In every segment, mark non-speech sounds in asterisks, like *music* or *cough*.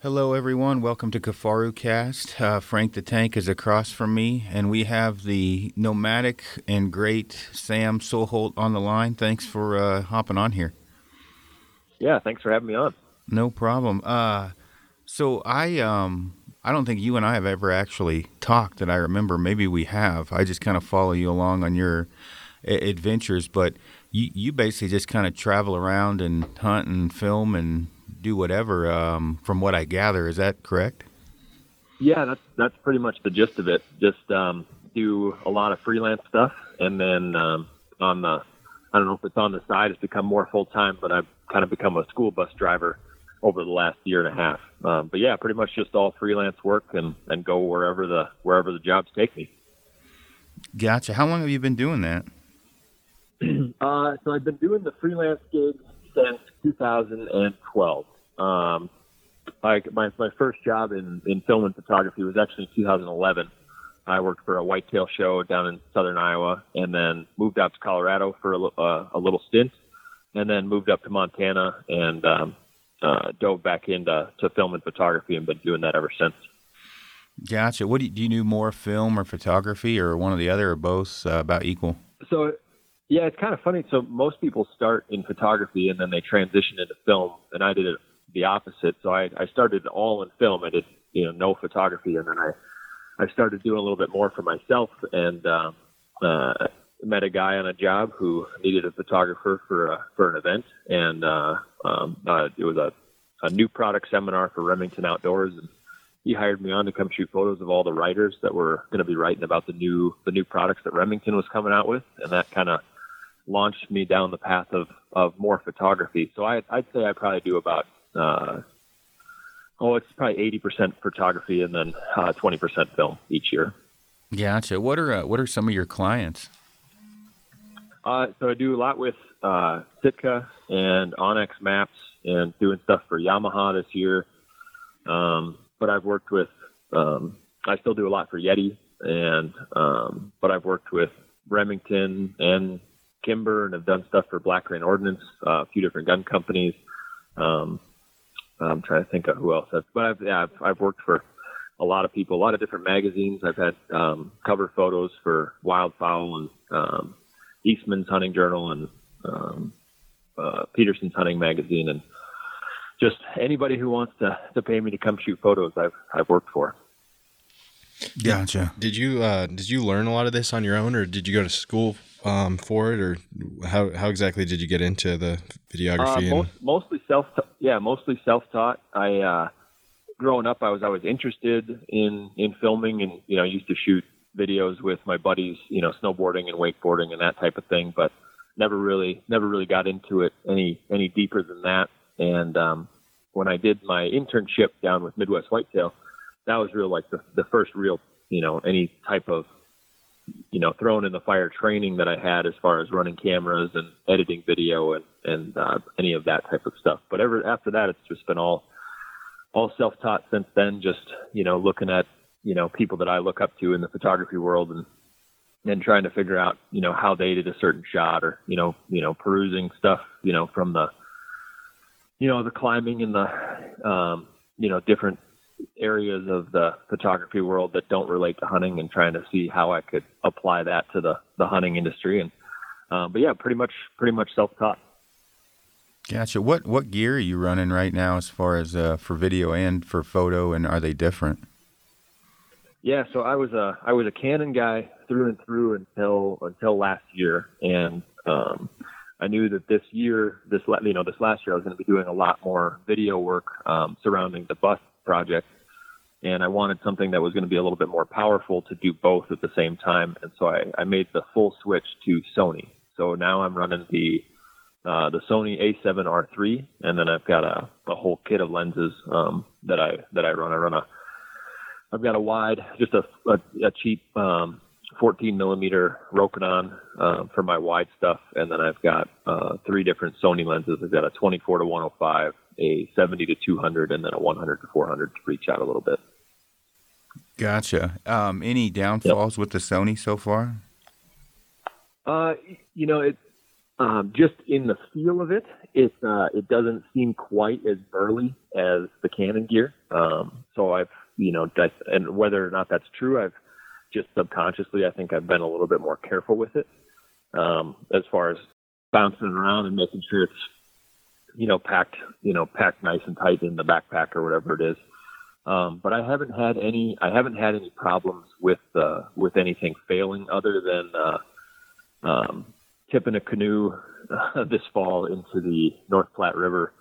Hello, everyone. Welcome to Kifaru Cast. Uh, Frank the Tank is across from me, and we have the nomadic and great Sam Soholt on the line. Thanks for uh, hopping on here. Yeah, thanks for having me on. No problem. Uh, so I um I don't think you and I have ever actually talked that I remember. Maybe we have. I just kind of follow you along on your a- adventures, but you you basically just kind of travel around and hunt and film and do whatever. Um, from what I gather, is that correct? Yeah, that's that's pretty much the gist of it. Just um, do a lot of freelance stuff, and then um, on the I don't know if it's on the side, it's become more full time, but I've kind of become a school bus driver over the last year and a half. Um, but yeah, pretty much just all freelance work and and go wherever the wherever the jobs take me. Gotcha. How long have you been doing that? *clears throat* Uh, so I've been doing the freelance gigs since 2012. Um, I, my my first job in in film and photography was actually in 2011. I worked for a whitetail show down in southern Iowa, and then moved out to Colorado for a, uh, a little stint, and then moved up to Montana and um, uh, dove back into to film and photography, and been doing that ever since. Gotcha. What do you, do you do more film or photography or one or the other or both uh, about equal? So, yeah, it's kind of funny. So most people start in photography and then they transition into film, and I did it the opposite. So I, I started all in film. I did you know no photography, and then I I started doing a little bit more for myself, and um, uh, met a guy on a job who needed a photographer for a, for an event, and uh, um, uh, it was a a new product seminar for Remington Outdoors, and he hired me on to come shoot photos of all the writers that were going to be writing about the new the new products that Remington was coming out with, and that kind of launched me down the path of of more photography. So I, I'd say I probably do about uh, oh, it's probably eighty percent photography and then uh, twenty percent film each year. Gotcha. What are uh, what are some of your clients? Uh, so I do a lot with uh, Sitka and onX maps and doing stuff for Yamaha this year. Um, but I've worked with, um, I still do a lot for Yeti and, um, but I've worked with Remington and Kimber and have done stuff for Black Rain Ordnance, uh, a few different gun companies. Um, I'm trying to think of who else. I've, but I've, yeah, I've, I've worked for a lot of people, a lot of different magazines. I've had um, cover photos for Wildfowl and um, Eastman's Hunting Journal and um, uh, Peterson's Hunting Magazine, and just anybody who wants to, to pay me to come shoot photos, I've I've worked for. Gotcha. Did you uh, did you learn a lot of this on your own, or did you go to school um, for it, or how how exactly did you get into the videography? Uh, and, most, mostly self, yeah, mostly self-taught. I, uh, growing up, I was always interested in in filming, and you know, I used to shoot videos with my buddies, you know, snowboarding and wakeboarding and that type of thing, but never really, never really got into it any any deeper than that. And um, when I did my internship down with Midwest Whitetail, that was real like the the first real, you know, any type of you know, thrown in the fire training that I had as far as running cameras and editing video and and uh, any of that type of stuff. But ever after that, it's just been all all self-taught since then. Just you know, looking at you know people that I look up to in the photography world and and trying to figure out you know how they did a certain shot or you know you know perusing stuff you know from the you know the climbing and the um, you know different areas of the photography world that don't relate to hunting and trying to see how I could apply that to the, the hunting industry. And, um, but yeah, pretty much, pretty much self-taught. Gotcha. What what gear are you running right now as far as uh, for video and for photo, and are they different? Yeah, so I was a I was a Canon guy through and through until until last year, and um, I knew that this year, this you know, this last year, I was going to be doing a lot more video work um, surrounding the bus project, and I wanted something that was going to be a little bit more powerful to do both at the same time, and so I, I made the full switch to Sony. So now I'm running the uh, the Sony A7R3, and then I've got a, a whole kit of lenses um, that I that I run. I run a I've got a wide, just a a, a cheap um, 14 millimeter Rokinon uh, for my wide stuff, and then I've got uh, three different Sony lenses. I've got a 24 to 105, a 70 to 200, and then a 100 to 400 to reach out a little bit. Gotcha. Um, any downfalls with the Sony so far? Uh, you know, it um, just in the feel of it, it uh, it doesn't seem quite as burly as the Canon gear. Um, so I've you know and whether or not that's true, I've just subconsciously I think I've been a little bit more careful with it um, as far as bouncing around and making sure it's you know packed you know packed nice and tight in the backpack or whatever it is. Um, but I haven't had any I haven't had any problems with uh, with anything failing other than uh, um, tipping a canoe uh, this fall into the North Platte River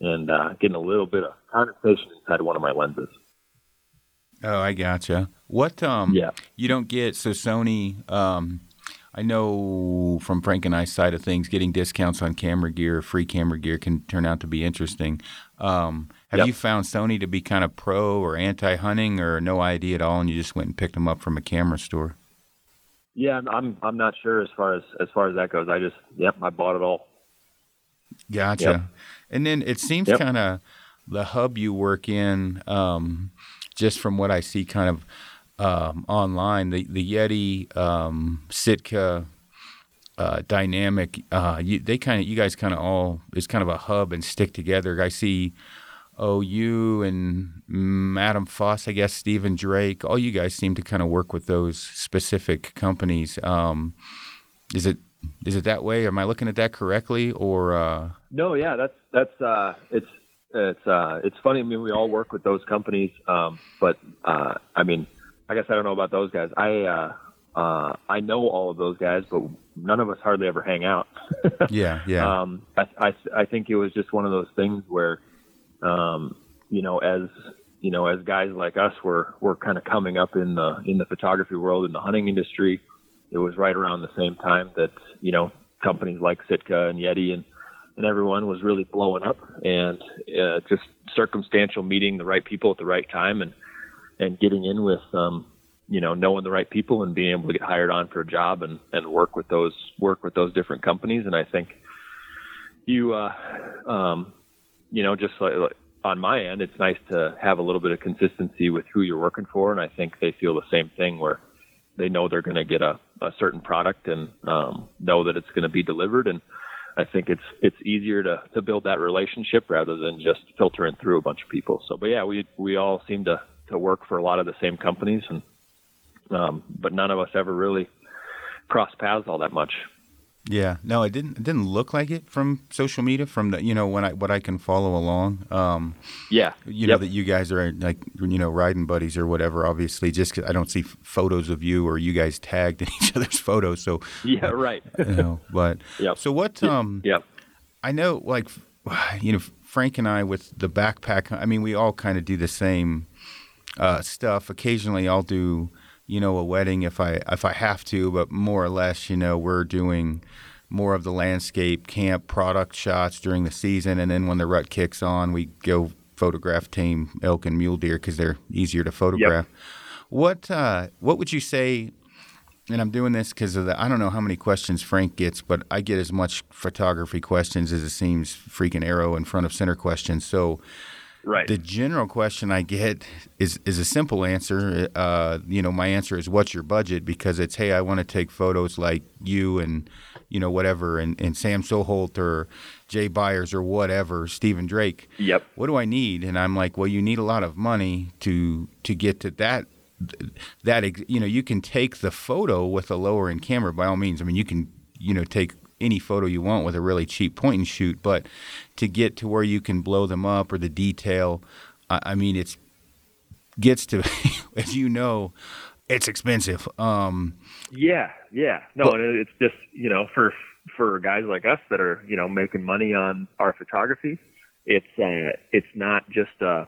and uh, getting a little bit of condensation inside one of my lenses. Oh, I gotcha. What um Yeah. you don't get so Sony um I know from Frank and I's side of things, getting discounts on camera gear, free camera gear can turn out to be interesting. Um, have Yep. you found Sony to be kind of pro or anti hunting or no idea at all and you just went and picked them up from a camera store? Yeah, I'm- I'm not sure as far as as far as that goes. I just yep, I bought it all. Gotcha. Yep. And then it seems Yep. kind of the hub you work in, um, just from what I see kind of um, online, the, the Yeti, um, Sitka, uh, dynamic, uh, you, they kind of, you guys kind of all, it's kind of a hub and stick together. I see, you and Adam Foss, I guess, Stephen Drake, all you guys seem to kind of work with those specific companies. Um, is it, is it that way? Am I looking at that correctly? Or, uh, No, yeah, that's that's uh, it's it's uh, it's funny. I mean, we all work with those companies, um, but uh, I mean, I guess I don't know about those guys. I uh, uh, I know all of those guys, but none of us hardly ever hang out. *laughs* yeah, yeah. Um, I, I I think it was just one of those things where, um, you know, as you know, as guys like us were were kind of coming up in the in the photography world in the hunting industry. It was right around the same time that you know companies like Sitka and Yeti and and everyone was really blowing up, and uh, just circumstantial meeting the right people at the right time and and getting in with um, you know knowing the right people and being able to get hired on for a job and and work with those work with those different companies. And I think you uh um you know just like, like on my end it's nice to have a little bit of consistency with who you're working for. And I think they feel the same thing where they know they're going to get a, a certain product and um know that it's going to be delivered. And I think it's it's easier to to build that relationship rather than just filtering through a bunch of people. So, but yeah, we we all seem to to work for a lot of the same companies, and um, but none of us ever really cross paths all that much. Yeah, no, it didn't. It didn't look like it from social media. From the, you know, when I what I can follow along. Um, Yeah, you know that you guys are like you know riding buddies or whatever. Obviously, just 'cause I don't see photos of you or you guys tagged in *laughs* each other's photos. So yeah, right. you know, but *laughs* yeah. so what? Um, yeah, I know, like, *sighs* you know, Frank and I with the backpack. I mean, we all kind of do the same uh, stuff. Occasionally, I'll do, you know, a wedding if I if I have to, but more or less, you know, we're doing more of the landscape camp product shots during the season, and then when the rut kicks on, we go photograph tame elk and mule deer because they're easier to photograph. What uh, what would you say? And I'm doing this because of the. I don't know how many questions Frank gets, but I get as much photography questions as it seems freaking arrow in front of center questions. So right. the general question I get is is a simple answer. Uh, you know, my answer is what's your budget? Because it's hey, I want to take photos like you and you know whatever, and, and Sam Soholt or Jay Byers or whatever, Stephen Drake. yep. What do I need? And I'm like, well, you need a lot of money to to get to that. That you know, you can take the photo with a lower end camera by all means. I mean, you can you know take any photo you want with a really cheap point and shoot, but to get to where you can blow them up or the detail, I, I mean, it's gets to *laughs* as you know, it's expensive. Um, Yeah, yeah. No, and it's just you know for for guys like us that are you know making money on our photography, it's uh, it's not just a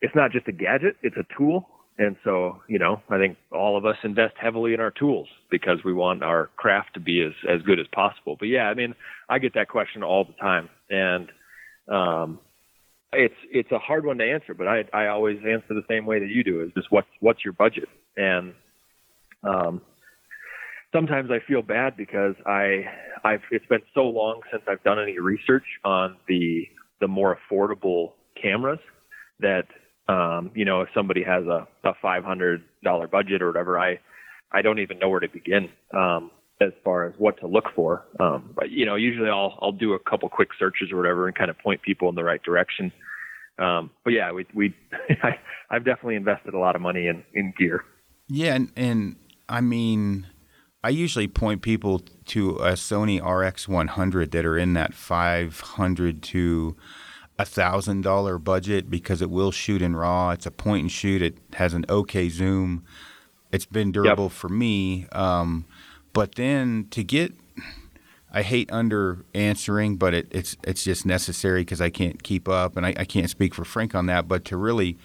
it's not just a gadget; it's a tool. And so you know, I think all of us invest heavily in our tools because we want our craft to be as as good as possible. But yeah, I mean, I get that question all the time, and um, it's it's a hard one to answer. But I I always answer the same way that you do: is just what's what's your budget and um, sometimes I feel bad because I I've it's been so long since I've done any research on the the more affordable cameras that um, you know if somebody has a, a five hundred dollar budget or whatever I I don't even know where to begin. Um, as far as what to look for. Um, but you know, usually I'll I'll do a couple quick searches or whatever and kind of point people in the right direction. Um, but yeah, we we *laughs* I, I've definitely invested a lot of money in in gear. Yeah, and, and I mean, I usually point people to a Sony RX100 that are in that 500 to a thousand dollar budget because it will shoot in RAW. It's a point and shoot. It has an okay zoom. It's been durable yep. for me. Um, but then to get, I hate under answering, but it, it's it's just necessary because I can't keep up, and I, I can't speak for Frank on that. But to really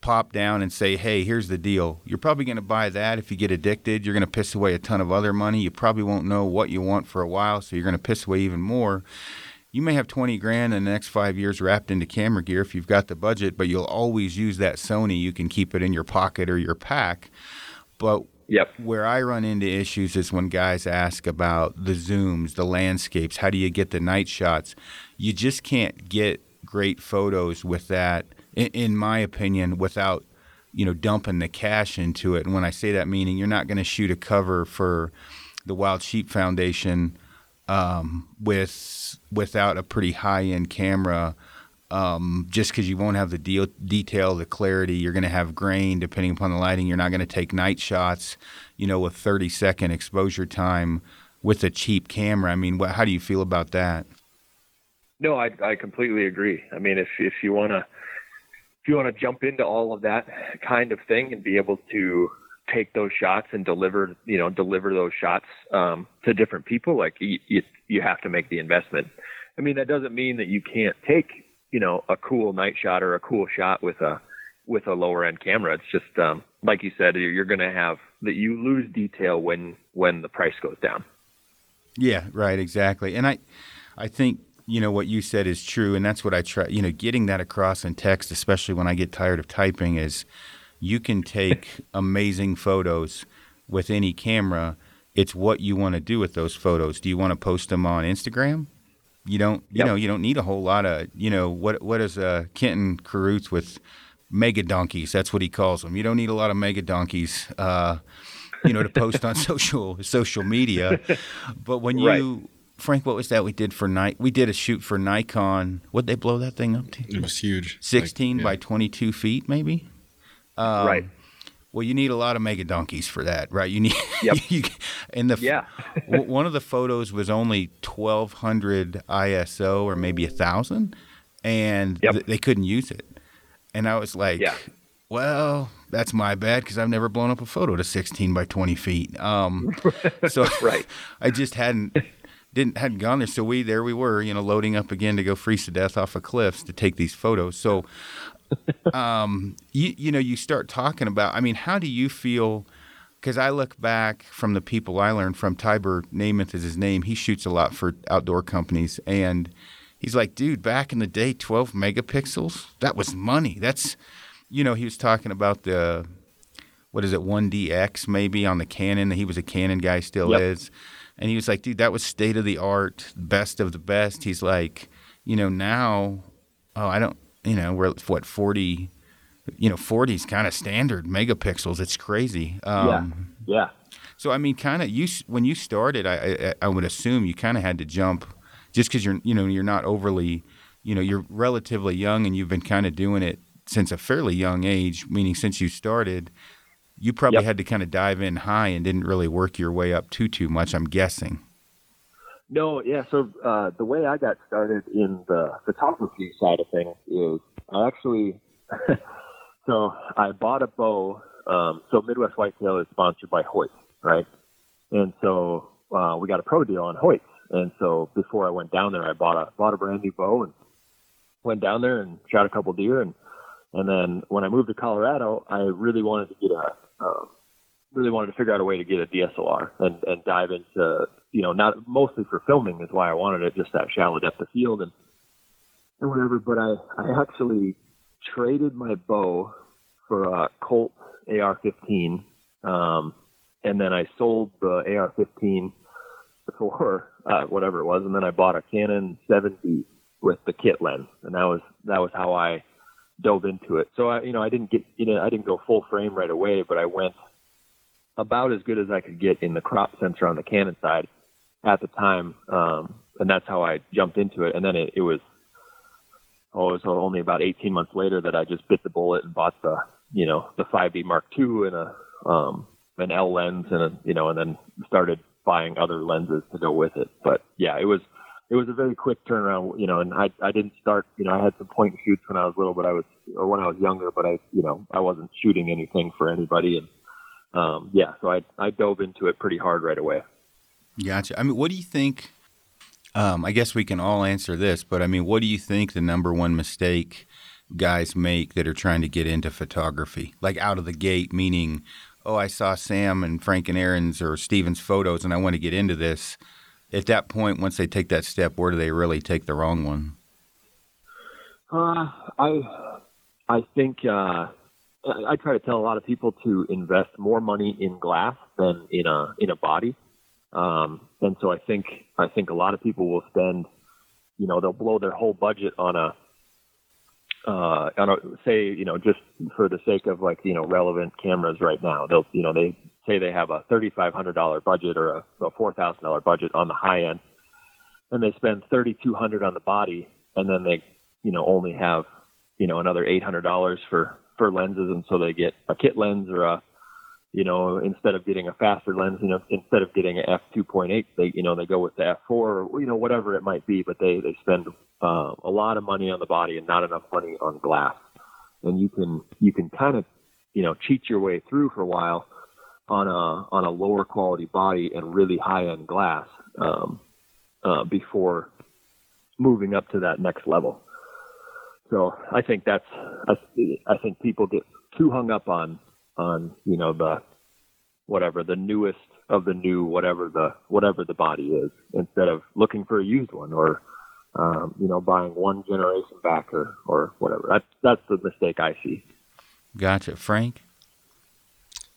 pop down and say, hey, here's the deal. You're probably going to buy that if you get addicted. You're going to piss away a ton of other money. You probably won't know what you want for a while, so you're going to piss away even more. You may have 20 grand in the next five years wrapped into camera gear if you've got the budget, but you'll always use that Sony. You can keep it in your pocket or your pack. But Yep. Where I run into issues is when guys ask about the zooms, the landscapes, how do you get the night shots? You just can't get great photos with that, in, in my opinion, without you know dumping the cash into it. And when I say that, meaning you're not going to shoot a cover for the Wild Sheep Foundation um, with without a pretty high end camera um, just because you won't have the deal, detail, the clarity, you're going to have grain depending upon the lighting. You're not going to take night shots, you know, with 30 second exposure time with a cheap camera. I mean, what, how do you feel about that? No, I, I completely agree. I mean, if if you want to if you want to jump into all of that kind of thing and be able to take those shots and deliver, you know, deliver those shots um, to different people, like you, you, you have to make the investment. I mean, that doesn't mean that you can't take you know a cool night shot or a cool shot with a with a lower end camera. It's just um, like you said, you're going to have that you lose detail when when the price goes down. Yeah, right, exactly. And I I think you know what you said is true, and that's what I try. You know, getting that across in text, especially when I get tired of typing, is you can take *laughs* amazing photos with any camera. It's what you want to do with those photos. Do you want to post them on Instagram? You don't, you yep. know, you don't need a whole lot of, you know, what what is uh, Kenton Carruthers with mega donkeys? That's what he calls them. You don't need a lot of mega donkeys, uh, you know, to post on *laughs* social social media. But when you, right. Frank, what was that we did for night? We did a shoot for Nikon. What'd they blow that thing up to? It was huge, sixteen like, yeah. by twenty two feet, maybe. Um, right. Well, you need a lot of mega donkeys for that, right? You need. *laughs* Yep. you, and the yeah. *laughs* one of the photos was only twelve hundred ISO or maybe a thousand, and yep. th- they couldn't use it. And I was like, yeah. well, that's my bad because I've never blown up a photo to sixteen by twenty feet. Um, *laughs* so right. I just hadn't didn't hadn't gone there. So we there we were, you know, loading up again to go freeze to death off of cliffs to take these photos. So *laughs* um, you you know, you start talking about. I mean, how do you feel? Because I look back from the people I learned from. Tibor Namath is his name. He shoots a lot for outdoor companies, and he's like, dude, back in the day, 12 megapixels, that was money. That's, you know, he was talking about the, what is it, 1DX maybe on the Canon. He was a Canon guy, still yep. is. And he was like, dude, that was state of the art, best of the best. He's like, you know, now, oh, I don't, you know, we're what forty, you know, forty is kind of standard megapixels. It's crazy. Um, yeah. Yeah. So I mean, kind of you when you started, I, I, I would assume you kind of had to jump, just because you're you know you're not overly, you know, you're relatively young and you've been kind of doing it since a fairly young age, meaning since you started. You probably yep. had to kind of dive in high and didn't really work your way up too too much. I'm guessing. No, yeah. So uh, the way I got started in the photography side of things is I actually, *laughs* so I bought a bow. Um, so Midwest Whitetail is sponsored by Hoyt, right? And so uh, we got a pro deal on Hoyt. And so before I went down there, I bought a bought a brand new bow and went down there and shot a couple deer. And and then when I moved to Colorado, I really wanted to get a um, really wanted to figure out a way to get a DSLR and and dive into you know, not mostly for filming is why I wanted it, just that shallow depth of field and and whatever. But I I actually traded my bow for a Colt AR-15, um, and then I sold the AR-15 for uh, whatever it was, and then I bought a Canon 7D with the kit lens, and that was that was how I dove into it. So I, you know, I didn't get, you know, I didn't go full frame right away, but I went about as good as I could get in the crop sensor on the Canon side at the time, um, and that's how I jumped into it. And then it, it was oh, it was only about 18 months later that I just bit the bullet and bought the you know the 5D Mark II and a um, an L lens and a, you know and then started buying other lenses to go with it. But yeah, it was it was a very quick turnaround, you know, and I I didn't start, you know, I had some point and shoots when I was little, but I was or when I was younger, but I, you know, I wasn't shooting anything for anybody and um yeah, so I I dove into it pretty hard right away. Gotcha. I mean, what do you think um I guess we can all answer this, but I mean, what do you think the number one mistake guys make that are trying to get into photography? Like out of the gate, meaning oh, I saw Sam and Frank and Aaron's or Steven's photos and I want to get into this. At that point, once they take that step, where do they really take the wrong one? Uh, I, I think uh, I try to tell a lot of people to invest more money in glass than in a in a body, um, and so I think I think a lot of people will spend, you know, they'll blow their whole budget on a uh, on a, say, you know, just for the sake of like, you know, relevant cameras right now, they'll, you know, they say they have a $3,500 budget or a, a $4,000 budget on the high end and they spend 3,200 on the body and then they, you know, only have, you know, another $800 for, for lenses. And so they get a kit lens or a, you know, instead of getting a faster lens, you know, instead of getting an f 2.8, they, you know, they go with the f4 or, you know, whatever it might be, but they, they spend uh, a lot of money on the body and not enough money on glass. And you can, you can kind of, you know, cheat your way through for a while on a, on a lower quality body and really high end glass, um, uh, before moving up to that next level. So I think that's, I, I think people get too hung up on, on you know the whatever the newest of the new whatever the whatever the body is instead of looking for a used one or um, you know buying one generation back or or whatever that's that's the mistake I see. Gotcha, Frank.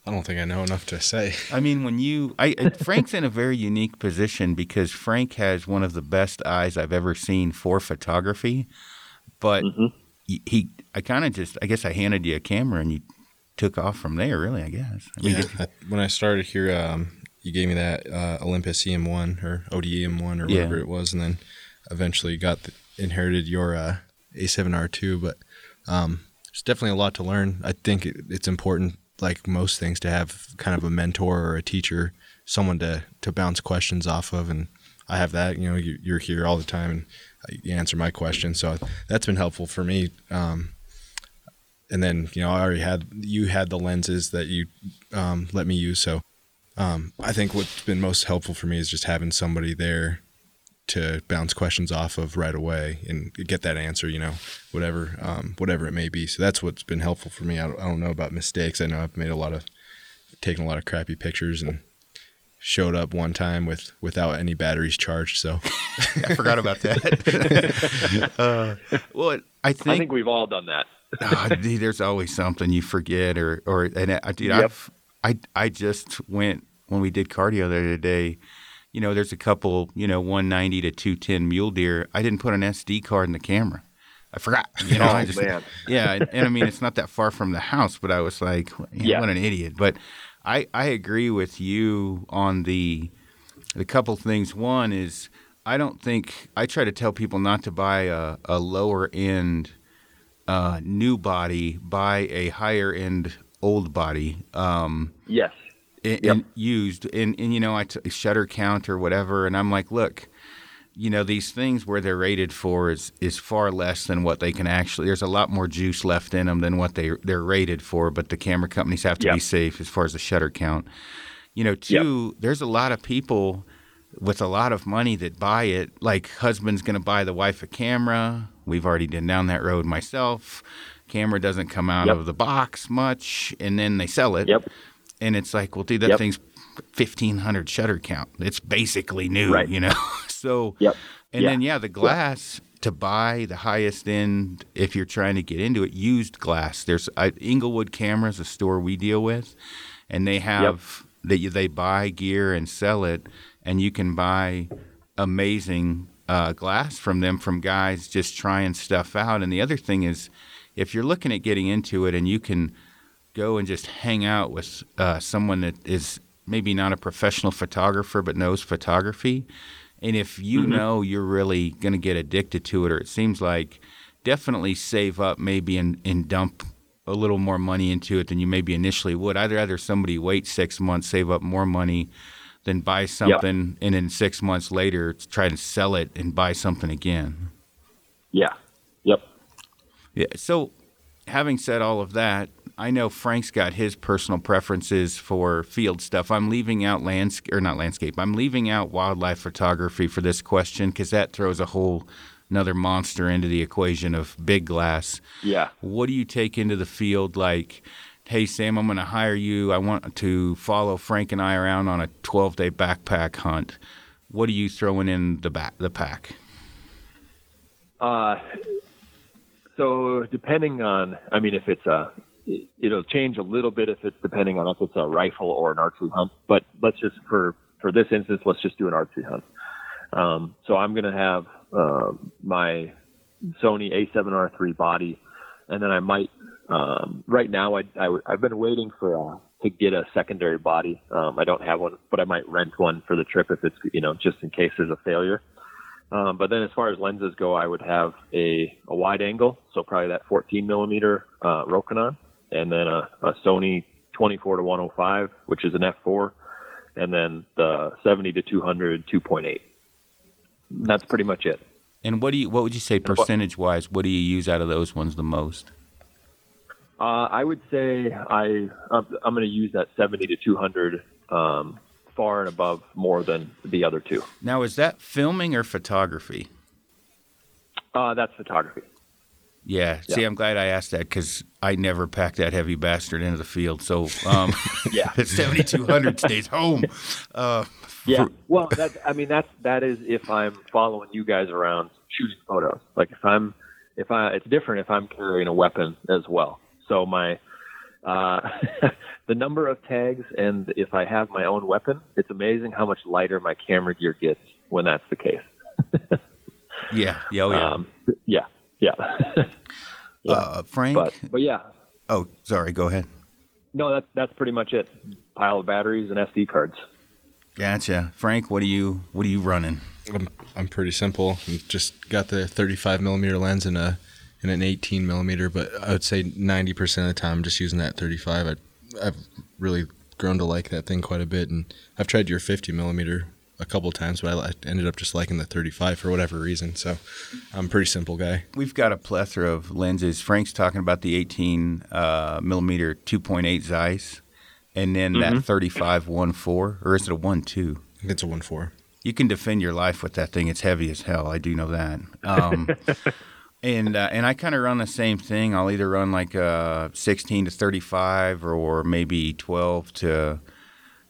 I don't think I know enough to say. *laughs* I mean, when you, I, Frank's in a very unique position because Frank has one of the best eyes I've ever seen for photography, but mm-hmm. he, he, I kind of just, I guess I handed you a camera and you took off from there, really. I guess. I mean, yeah. when I started here, um, you gave me that uh, Olympus EM1 or OM-D E-M1 or whatever yeah. it was, and then eventually got the, inherited your uh, A7R2. But um, there's definitely a lot to learn. I think it, it's important, like most things, to have kind of a mentor or a teacher, someone to to bounce questions off of, and I have that. You know, you, are here all the time and you answer my questions, so that's been helpful for me. Um, and then you know I already had you had the lenses that you um, let me use. So um, I think what's been most helpful for me is just having somebody there to bounce questions off of right away and get that answer. You know, whatever um, whatever it may be. So that's what's been helpful for me. I don't, I don't know about mistakes. I know I've made a lot of taken a lot of crappy pictures and showed up one time with without any batteries charged. So *laughs* *laughs* I forgot about that. *laughs* uh, well, I think I think we've all done that oh, *laughs* dude, there's always something you forget or or and I, dude, yep. I've, I I just went when we did cardio the other day. You know, there's a couple, you know, 190 to 210 mule deer. I didn't put an SD card in the camera. I forgot. *laughs* You know, oh, I just, man. yeah, and, and, I mean it's *laughs* not that far from the house, but I was like, yeah. what an idiot. But I I agree with you on the the couple things. One is I don't think I try to tell people not to buy a, a lower end uh, new body by a higher end old body. Um, yes. And, yep. and used and, and you know I t- shutter count or whatever and I'm like look you know these things where they're rated for is is far less than what they can actually there's a lot more juice left in them than what they they're rated for but the camera companies have to yep. be safe as far as the shutter count you know two yep. there's a lot of people with a lot of money that buy it like husband's going to buy the wife a camera We've already been down that road myself. Camera doesn't come out yep. of the box much, and then they sell it. Yep. And it's like, well, dude, that yep. thing's fifteen hundred shutter count. It's basically new, right. you know. *laughs* so, yep. And yeah. then yeah, the glass to buy the highest end if you're trying to get into it, used glass. There's Englewood Cameras, a store we deal with, and they have that they, they buy gear and sell it, and you can buy amazing uh, glass from them from guys just trying stuff out. And the other thing is, if you're looking at getting into it and you can go and just hang out with uh, someone that is maybe not a professional photographer but knows photography. And if you mm-hmm. know you're really going to get addicted to it, or it seems like, definitely save up maybe and, and dump a little more money into it than you maybe initially would. I'd rather somebody wait six months, save up more money than buy something yep. and then six months later try to sell it and buy something again. Yeah. Yep. Yeah. So, having said all of that, I know Frank's got his personal preferences for field stuff. I'm leaving out landscape or not landscape. I'm leaving out wildlife photography for this question because that throws a whole another monster into the equation of big glass. Yeah. What do you take into the field like? Hey Sam, I'm going to hire you. I want to follow Frank and I around on a 12 day backpack hunt. What are you throwing in the back the pack? Uh, so depending on, I mean, if it's a, it'll change a little bit if it's depending on if it's a rifle or an archery hunt. But let's just for for this instance, let's just do an archery hunt. Um, so I'm going to have uh, my Sony A7R3 body, and then I might. Um, right now, I, I have been waiting for uh, to get a secondary body. Um, I don't have one, but I might rent one for the trip if it's you know just in case there's a failure. Um, but then as far as lenses go, I would have a, a wide angle, so probably that 14 millimeter uh, Rokinon, and then a, a Sony 24 to 105, which is an f4, and then the 70 to 200 2.8. That's pretty much it. And what do you? What would you say percentage wise? What do you use out of those ones the most? Uh, I would say I I'm, I'm going to use that 70 to 200 um, far and above more than the other two. Now, is that filming or photography? Uh, that's photography. Yeah. See, I'm glad I asked that because I never packed that heavy bastard into the field. So, um, *laughs* *laughs* yeah, 7200 stays home. *laughs* Uh, yeah. Well, that's, I mean, that's, that is if I'm following you guys around shooting photos. Like if I'm, if I, it's different if I'm carrying a weapon as well. So my, uh, *laughs* the number of tags and if I have my own weapon, it's amazing how much lighter my camera gear gets when that's the case. *laughs* yeah. Yeah. Oh, yeah. Um, yeah. Yeah. *laughs* yeah. Uh, Frank. But, but yeah. Oh, sorry. Go ahead. No, that's that's pretty much it. Pile of batteries and SD cards. Gotcha, Frank. What are you What are you running? I'm I'm pretty simple. Just got the 35 millimeter lens and a and an 18 millimeter, but I would say 90 percent of the time I'm just using that 35. I, I've really grown to like that thing quite a bit, and I've tried your 50 millimeter a couple times, but I ended up just liking the 35 for whatever reason. So I'm a pretty simple guy. We've got a plethora of lenses. Frank's talking about the 18 uh, millimeter 2.8 Zeiss, and then mm-hmm. that 35 1.4, or is it a 1.2? It's a 1.4. You can defend your life with that thing. It's heavy as hell. I do know that. Um, *laughs* and uh, and I kind of run the same thing. I'll either run like a 16 to 35, or maybe 12 to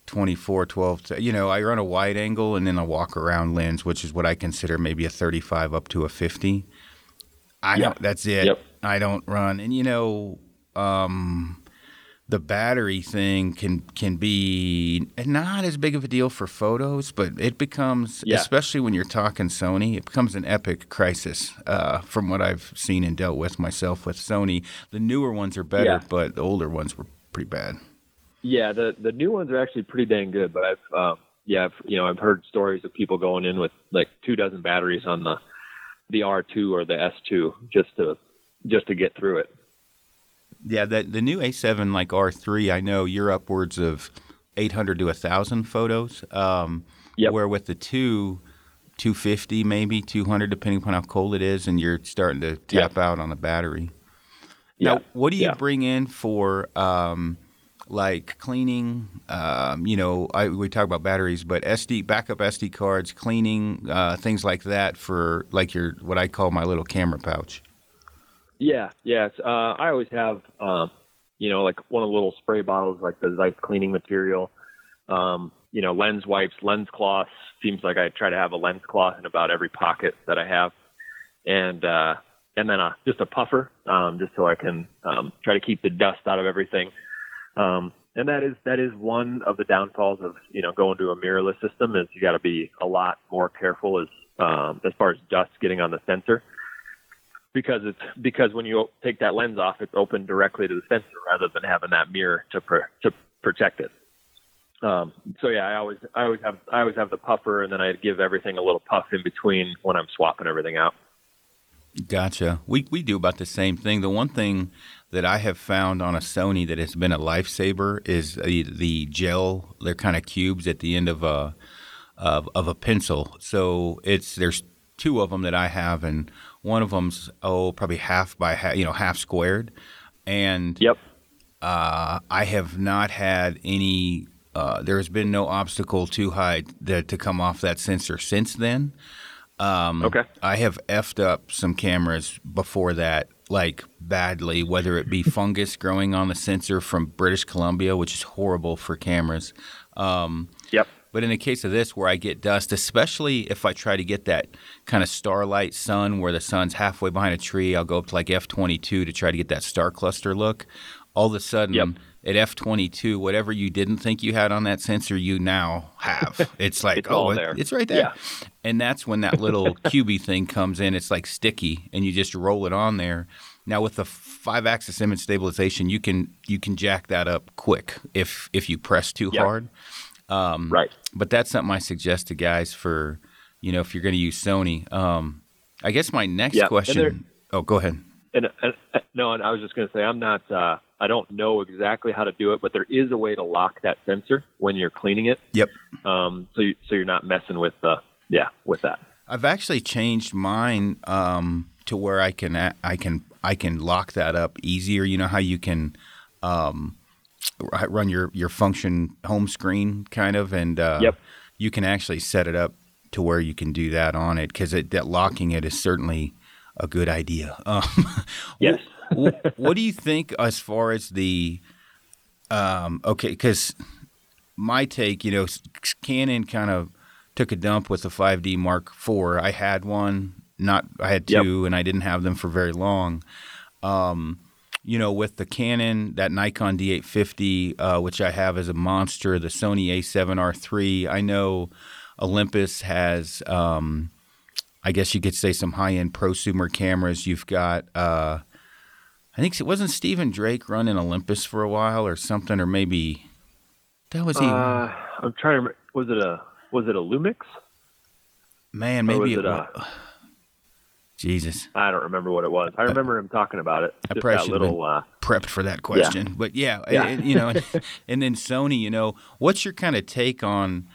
24, 12 to, you know, I run a wide angle and then a walk around lens, which is what I consider maybe a 35 up to a 50. I yep. that's it. Yep. I don't run. And you know, um, the battery thing can can be not as big of a deal for photos, but it becomes, yeah. especially when you're talking Sony, it becomes an epic crisis. Uh, from what I've seen and dealt with myself with Sony, the newer ones are better, yeah. but the older ones were pretty bad. Yeah, the the new ones are actually pretty dang good. But I've um, yeah, I've, you know, I've heard stories of people going in with like two dozen batteries on the the R2 or the S2 just to just to get through it. Yeah, the the new A7 like R3, I know you're upwards of 800 to 1,000 photos. Um, yep. Where with the two, 250 maybe 200 depending upon how cold it is, and you're starting to tap out on the battery. Now, what do you yeah. bring in for um, like cleaning. Um, you know, I, we talk about batteries, but SD backup SD cards, cleaning, uh, things like that for like your what I call my little camera pouch. Yeah, yes. Uh, I always have, um, you know, like one of the little spray bottles, like the Zeiss cleaning material. Um, you know, lens wipes, lens cloths. Seems like I try to have a lens cloth in about every pocket that I have, and uh, and then a, just a puffer, um, just so I can um, try to keep the dust out of everything. Um, and that is that is one of the downfalls of you know going to a mirrorless system is you got to be a lot more careful as um, as far as dust getting on the sensor. Because it's because when you take that lens off, it's open directly to the sensor rather than having that mirror to pr- to protect it. Um, so yeah, I always I always have I always have the puffer, and then I give everything a little puff in between when I'm swapping everything out. Gotcha. We we do about the same thing. The one thing that I have found on a Sony that has been a lifesaver is the, the gel. They're kind of cubes at the end of a of, of a pencil. So it's there's two of them that I have, and one of them's oh probably half by half, you know half squared, and yep. Uh, I have not had any. Uh, there has been no obstacle too high that, to come off that sensor since then. Um, okay. I have effed up some cameras before that, like badly, whether it be *laughs* fungus growing on the sensor from British Columbia, which is horrible for cameras. Um. But in the case of this, where I get dust, especially if I try to get that kind of starlight sun where the sun's halfway behind a tree, I'll go up to like F22 to try to get that star cluster look. All of a sudden, yep. at F22, whatever you didn't think you had on that sensor, you now have. *laughs* It's like, it's oh, it, it's right there. Yeah. And that's when that little *laughs* QB thing comes in. It's like sticky, and you just roll it on there. Now with the five-axis image stabilization, you can you can jack that up quick if if you press too yep. hard. Um, right. But that's something I suggest to guys for, you know, if you're going to use Sony. Um, I guess my next yeah. question. Oh, go ahead. And, and, no, and I was just going to say I'm not. Uh, I don't know exactly how to do it, but there is a way to lock that sensor when you're cleaning it. Yep. Um, so you, so you're not messing with the yeah with that. I've actually changed mine um, to where I can I can I can lock that up easier. You know how you can. Um, run your your function home screen kind of and uh, yep. you can actually set it up to where you can do that on it because that locking it is certainly a good idea *laughs* um, yes what, what, do you think as far as the um, okay because my take you know canon kind of took a dump with the 5d mark iv i had one not i had two yep. and i didn't have them for very long um, you know, with the Canon, that Nikon D850, uh, which I have as a monster, the Sony A7R3. I know Olympus has, um, I guess you could say, some high end prosumer cameras. You've got, uh, I think it wasn't Stephen Drake running Olympus for a while or something, or maybe that was he. Uh, I'm trying to. Was it a was it a Lumix? Man, maybe it, it was. Jesus. I don't remember what it was. I remember him talking about it. I probably little, uh, prepped for that question. Yeah. But yeah, yeah. And, you know, and, *laughs* and, then Sony, you know, what's your kind of take on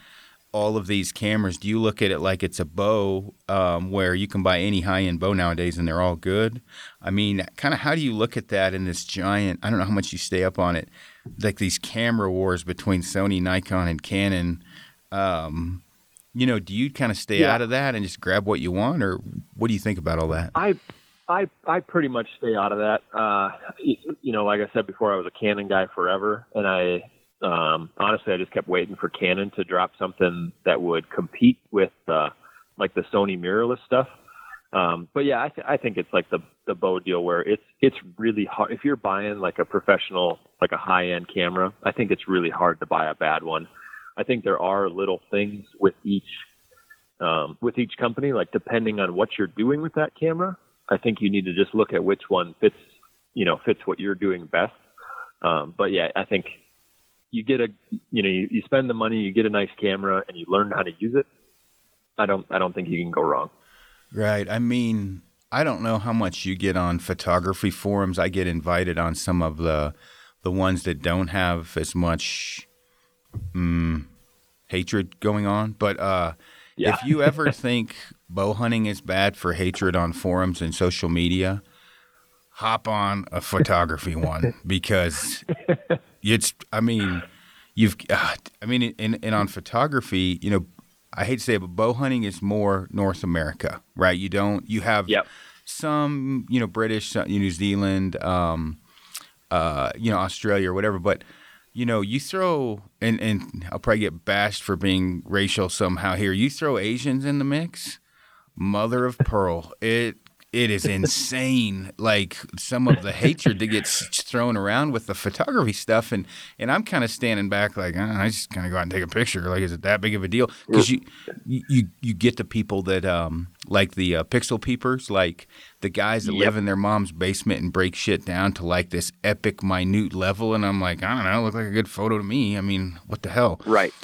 all of these cameras? Do you look at it like it's a bow um, where you can buy any high end bow nowadays and they're all good? I mean, kind of how do you look at that in this giant, I don't know how much you stay up on it, like these camera wars between Sony, Nikon, and Canon. Um, you know, do you kind of stay yeah. out of that and just grab what you want, or what do you think about all that? I, I, I pretty much stay out of that. Uh, you know, like I said before, I was a Canon guy forever, and I um, honestly I just kept waiting for Canon to drop something that would compete with uh, like the Sony mirrorless stuff. Um, but yeah, I, th- I think it's like the the bow deal where it's it's really hard if you're buying like a professional like a high end camera. I think it's really hard to buy a bad one. I think there are little things with each um, with each company, like depending on what you're doing with that camera. I think you need to just look at which one fits, you know, fits what you're doing best. Um, but yeah, I think you get a, you know, you, you spend the money, you get a nice camera, and you learn how to use it. I don't, I don't think you can go wrong. Right. I mean, I don't know how much you get on photography forums. I get invited on some of the the ones that don't have as much mm, hatred going on. But uh, yeah. if you *laughs* ever think bow hunting is bad for hatred on forums and social media, hop on a *laughs* photography one because it's. I mean, you've. Uh, I mean, and in on photography, you know, I hate to say it, but bow hunting is more North America, right? You don't. You have yep. some, you know, British, New Zealand, um, uh, you know, Australia or whatever, but you know, you throw and and I'll probably get bashed for being racial somehow here. You throw Asians in the mix, mother of pearl. It it is insane. like some of the hatred that gets thrown around with the photography stuff, and and I'm kind of standing back, like oh, I just kind of go out and take a picture. Like, is it that big of a deal? Because you you you get the people that um like the uh, pixel peepers, like the guys that yep. live in their mom's basement and break shit down to like this epic, minute level, and I'm like, I don't know, look like a good photo to me. I mean, what the hell? Right.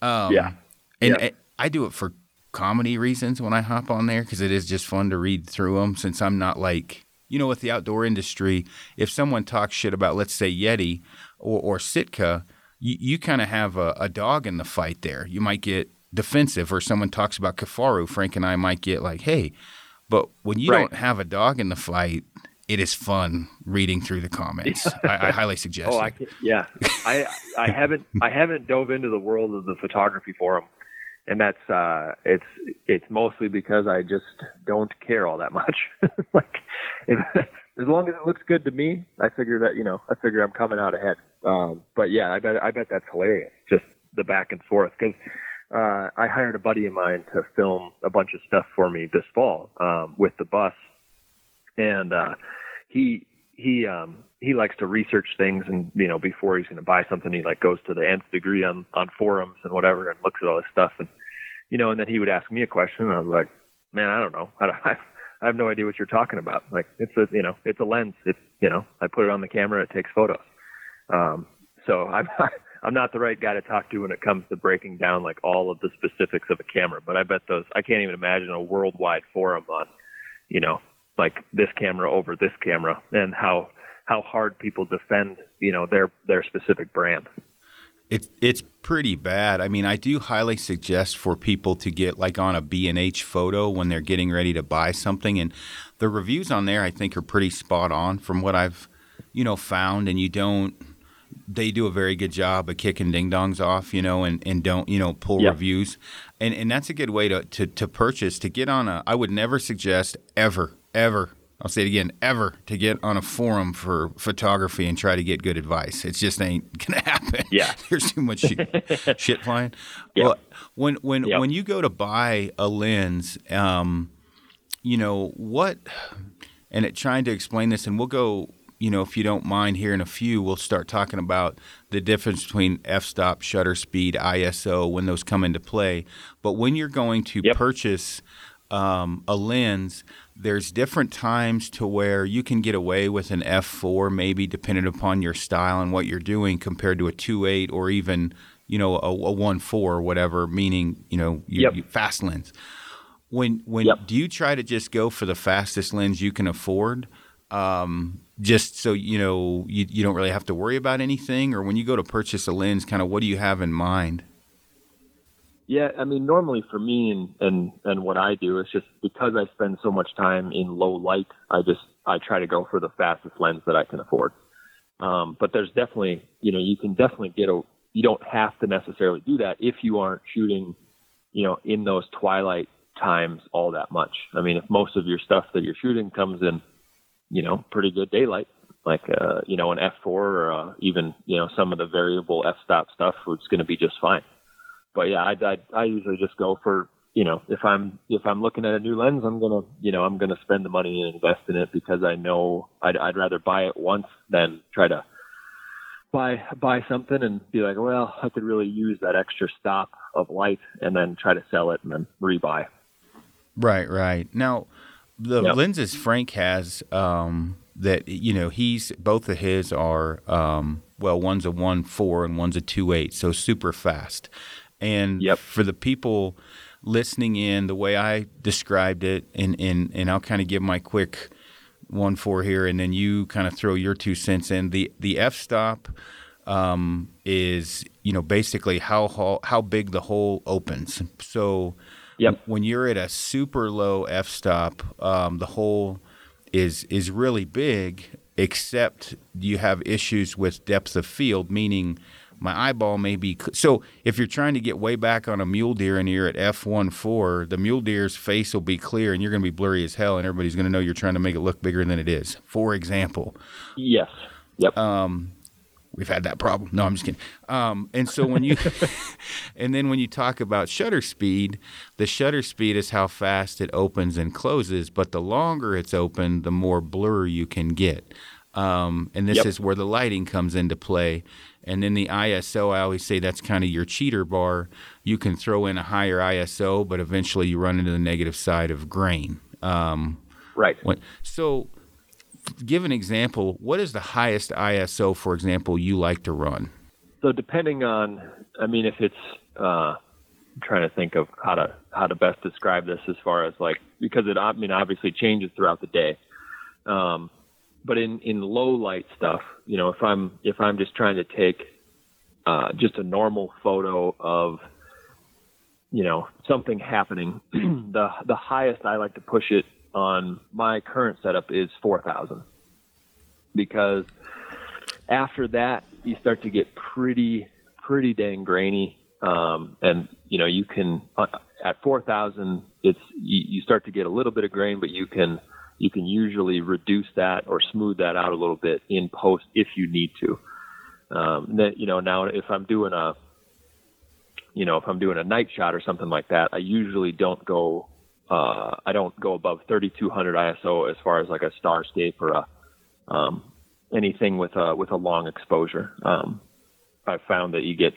Um, yeah. And yeah. I, I do it for comedy reasons when I hop on there because it is just fun to read through them since I'm not like, you know, with the outdoor industry, if someone talks shit about, let's say, Yeti or, or Sitka, you, you kind of have a, a, dog in the fight there. You might get defensive, or someone talks about Kifaru. Frank and I might get like, hey, but when you right. don't have a dog in the fight, it is fun reading through the comments. *laughs* I, I, highly suggest. Oh, I yeah. I I haven't I haven't dove into the world of the photography forum and that's uh it's it's mostly because I just don't care all that much. *laughs* like if, *laughs* as long as it looks good to me, I figure that you know I figure I'm coming out ahead. Um, but yeah, I bet I bet that's hilarious. Just the back and forth because uh, I hired a buddy of mine to film a bunch of stuff for me this fall um, with the bus, and uh, he he um he likes to research things and you know before he's going to buy something he like goes to the nth degree on on forums and whatever and looks at all this stuff and you know and then he would ask me a question and I was like man I don't know. I don't, *laughs* I have no idea what you're talking about. Like it's a you know it's a lens. It's you know I put it on the camera it takes photos. Um so *laughs* I'm I'm not the right guy to talk to when it comes to breaking down like all of the specifics of a camera but I bet those I can't even imagine a worldwide forum on you know like this camera over this camera and how how hard people defend you know their their specific brand. It's it's pretty bad. I mean, I do highly suggest for people to get like on a B&H photo when they're getting ready to buy something and the reviews on there I think are pretty spot on from what I've you know found and you don't they do a very good job of kicking ding dongs off, you know, and, and don't, you know, pull yep. reviews. And and that's a good way to, to, to purchase, to get on a I would never suggest ever, ever I'll say it again, ever to get on a forum for photography and try to get good advice. It just ain't *laughs* gonna happen. Yeah, *laughs* there's too much shit, *laughs* shit flying. Yeah. Well, when when when you go to buy a lens, um, you know what, and it, trying to explain this, and we'll go. You know, if you don't mind, here in a few, we'll start talking about the difference between f-stop, shutter speed, ISO, when those come into play. But when you're going to yep. purchase um, a lens, there's different times to where you can get away with an f4, maybe depending upon your style and what you're doing, compared to a 2.8 or even you know a, a 1.4 or whatever, meaning you know you, yep. you, fast lens. When when yep. do you try to just go for the fastest lens you can afford? Um, just so you know you, you don't really have to worry about anything, or when you go to purchase a lens, kind of what do you have in mind? Yeah, I mean, normally for me and and and what I do is just because I spend so much time in low light, I just I try to go for the fastest lens that I can afford. Um, but there's definitely, you know, you can definitely get a. You don't have to necessarily do that if you aren't shooting, you know, in those twilight times all that much. I mean, if most of your stuff that you're shooting comes in, you know, pretty good daylight, like uh, you know, an f4 or uh, even you know some of the variable f-stop stuff, it's going to be just fine but yeah, I, I I usually just go for you know if I'm if I'm looking at a new lens, I'm gonna you know I'm gonna spend the money and invest in it because I know I'd I'd rather buy it once than try to buy buy something and be like, well, I could really use that extra stop of light and then try to sell it and then rebuy. Right, right. Now, the yep. lenses Frank has um, that you know he's both of his are um, well, one's a one four and one's a two eight, so super fast. And yep. for the people listening in, the way I described it, and, and, and I'll kind of give my quick one for here, and then you kind of throw your two cents in. The the f stop um, is you know basically how how big the hole opens. So yep. when you're at a super low f stop, um, the hole is is really big, except you have issues with depth of field, meaning my eyeball may be so if you're trying to get way back on a mule deer and you're at f1.4 the mule deer's face will be clear and you're going to be blurry as hell and everybody's going to know you're trying to make it look bigger than it is for example yes yep um, we've had that problem. No, I'm just kidding. Um, and so when you, *laughs* and then when you talk about shutter speed, the shutter speed is how fast it opens and closes. But the longer it's open, the more blur you can get. Um, and this yep. is where the lighting comes into play. And then the ISO, I always say that's kind of your cheater bar. You can throw in a higher ISO, but eventually you run into the negative side of grain. Um, right. When, so give an example. What is the highest ISO, for example, you like to run? So depending on, I mean, if it's, uh, I'm trying to think of how to how to best describe this as far as like because it I mean obviously changes throughout the day. Um, but in in low light stuff, you know, if I'm if I'm just trying to take uh, just a normal photo of you know something happening, *clears throat* the the highest I like to push it on my current setup is 4000 because after that you start to get pretty pretty dang grainy um, and you know you can uh, at 4000 it's you, you start to get a little bit of grain but you can you can usually reduce that or smooth that out a little bit in post if you need to um, that you know now if i'm doing a you know if i'm doing a night shot or something like that i usually don't go uh, I don't go above 3200 ISO as far as like a starscape or a um, anything with a with a long exposure. Um, I've found that you get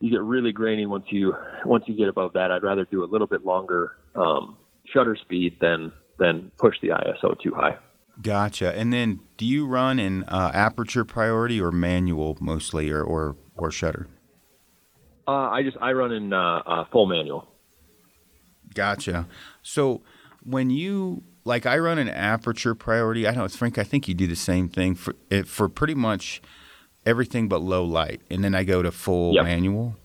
you get really grainy once you once you get above that. I'd rather do a little bit longer um, shutter speed than than push the ISO too high. Gotcha. And then, do you run in uh, aperture priority or manual mostly, or or, or shutter? Uh, I just I run in uh, uh full manual. Gotcha. So when you like, I run an aperture priority. I know it's Frank. I think you do the same thing for for pretty much everything but low light, and then I go to full yep. manual.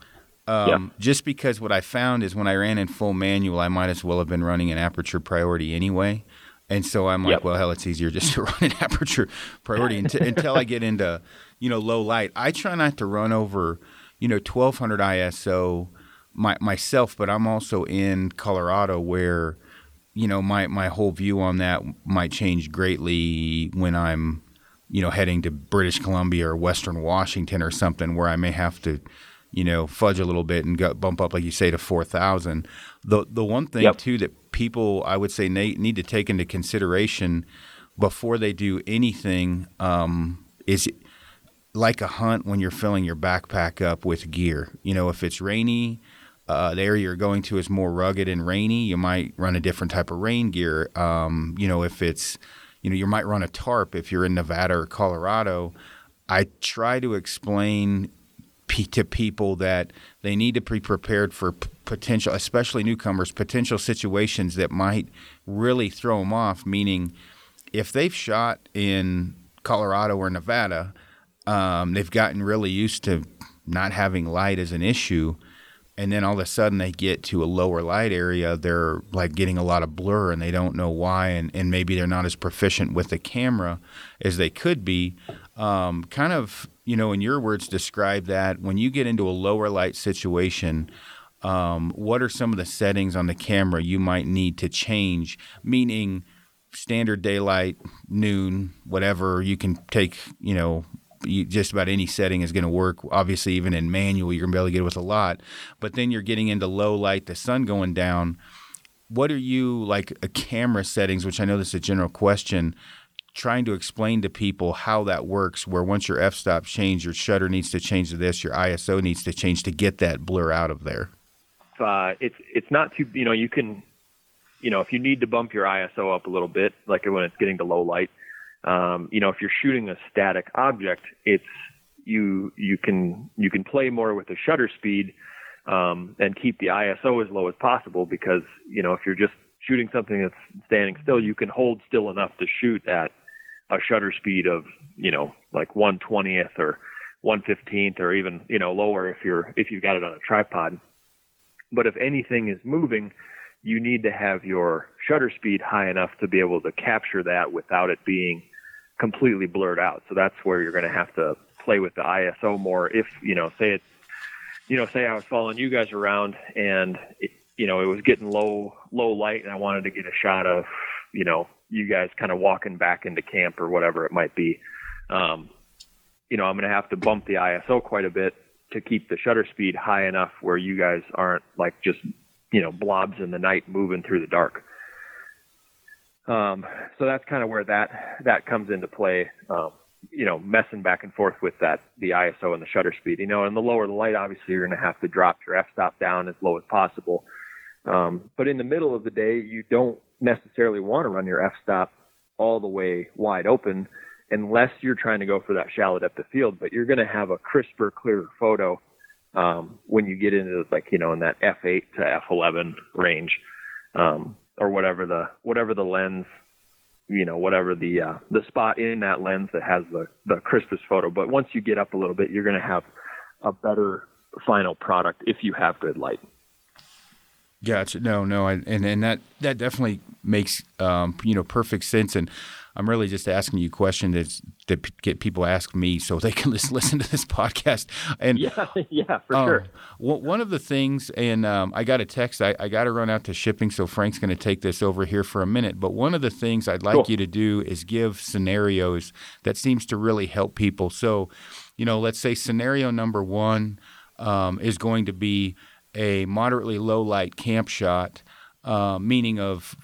Um, yep. Just because what I found is when I ran in full manual, I might as well have been running an aperture priority anyway. And so I'm like, yep. well, hell, it's easier just to *laughs* run an aperture priority until, until I get into, you know, low light. I try not to run over, you know, 1200 ISO my, myself, but I'm also in Colorado where, you know, my, my whole view on that might change greatly when I'm, you know, heading to British Columbia or Western Washington or something where I may have to, you know, fudge a little bit and go, bump up, like you say, to 4,000. The, the one thing, yep. too, that people, I would say, need to take into consideration before they do anything um, is like a hunt when you're filling your backpack up with gear. You know, if it's rainy, uh, the area you're going to is more rugged and rainy, you might run a different type of rain gear. Um, you know, if it's, you know, you might run a tarp if you're in Nevada or Colorado. I try to explain to people that they need to be prepared for potential, especially newcomers, potential situations that might really throw them off. Meaning, if they've shot in Colorado or Nevada, um, they've gotten really used to not having light as an issue and then all of a sudden they get to a lower light area they're like getting a lot of blur and they don't know why and, and maybe they're not as proficient with the camera as they could be um, kind of you know in your words describe that when you get into a lower light situation um, what are some of the settings on the camera you might need to change meaning standard daylight noon whatever you can take you know you, just about any setting is going to work. Obviously, even in manual, you're going to be able to get with a lot. But then you're getting into low light, the sun going down. What are you like a camera settings? Which I know this is a general question. Trying to explain to people how that works. Where once your f-stop change, your shutter needs to change to this, your ISO needs to change to get that blur out of there. Uh, it's it's not too you know you can you know if you need to bump your ISO up a little bit, like when it's getting to low light, um, you know, if you're shooting a static object, it's you you can you can play more with the shutter speed um, and keep the ISO as low as possible because you know if you're just shooting something that's standing still, you can hold still enough to shoot at a shutter speed of you know like 120th or 115th or even you know lower if you're if you've got it on a tripod. But if anything is moving, you need to have your shutter speed high enough to be able to capture that without it being completely blurred out. So that's where you're going to have to play with the ISO more. If you know, say it, you know, say I was following you guys around and it, you know it was getting low low light, and I wanted to get a shot of you know you guys kind of walking back into camp or whatever it might be. Um, you know, I'm going to have to bump the ISO quite a bit to keep the shutter speed high enough where you guys aren't like just, you know, blobs in the night moving through the dark. Um, so that's kind of where that that comes into play. Um, you know, messing back and forth with that the ISO and the shutter speed. You know, and the lower the light, obviously, you're going to have to drop your f-stop down as low as possible. Um, but in the middle of the day, you don't necessarily want to run your f-stop all the way wide open unless you're trying to go for that shallow depth of field. But you're going to have a crisper, clearer photo um, when you get into like you know in that f8 to f11 range, um, or whatever the whatever the lens, you know whatever the uh, the spot in that lens that has the the crispest photo. But once you get up a little bit, you're going to have a better final product if you have good light. Gotcha. No, no, I, and and that that definitely makes um, you know perfect sense. And I'm really just asking you questions to get people ask me so they can *laughs* just listen to this podcast. And yeah, *laughs* yeah, for um, sure. One of the things, and um, I got a text. I, I got to run out to shipping, so Frank's going to take this over here for a minute. But one of the things I'd like cool. you to do is give scenarios that seems to really help people. So, you know, let's say scenario number one um, is going to be a moderately low light camp shot, uh, meaning of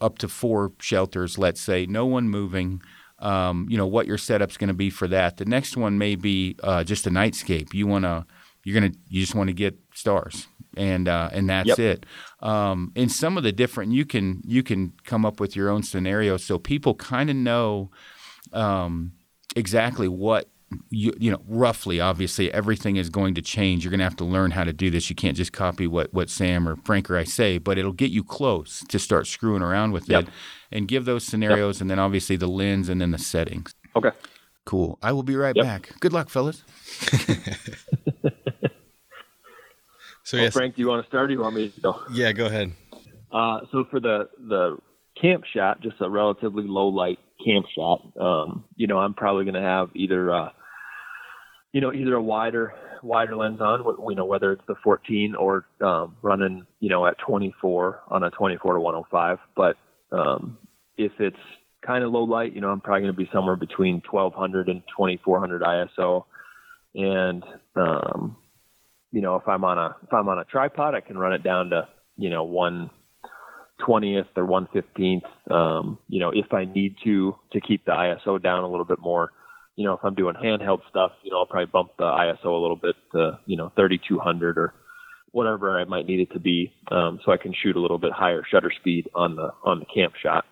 up to four shelters, let's say, no one moving. Um, you know what your setup's going to be for that. The next one may be uh, just a nightscape. You want to, you're gonna, you just want to get stars, and uh, and that's yep. it. Um, in some of the different, you can you can come up with your own scenario, so people kind of know um, exactly what you, you know, roughly, obviously, everything is going to change. You're going to have to learn how to do this. You can't just copy what, what Sam or Frank or I say, but it'll get you close to start screwing around with yep. it and give those scenarios yep. and then obviously the lens and then the settings. Okay. Cool. I will be right yep. back. Good luck, fellas. *laughs* so, well, yes. Frank, do you want to start or do you want me to go? Yeah, go ahead. Uh, so, for the, the camp shot, just a relatively low light camp shot, um, you know, I'm probably going to have either. Uh, you know, either a wider wider lens on, you know, whether it's the 14 or um, running, you know, at 24 on a 24 to 105. But um, if it's kind of low light, you know, I'm probably going to be somewhere between 1200 and 2400 ISO. And um, you know, if I'm on a if I'm on a tripod, I can run it down to you know one twentieth or one fifteenth. Um, you know, if I need to to keep the ISO down a little bit more you know, if I'm doing handheld stuff, you know, I'll probably bump the ISO a little bit to, you know, 3200 or whatever I might need it to be, um, so I can shoot a little bit higher shutter speed on the on the camp shot.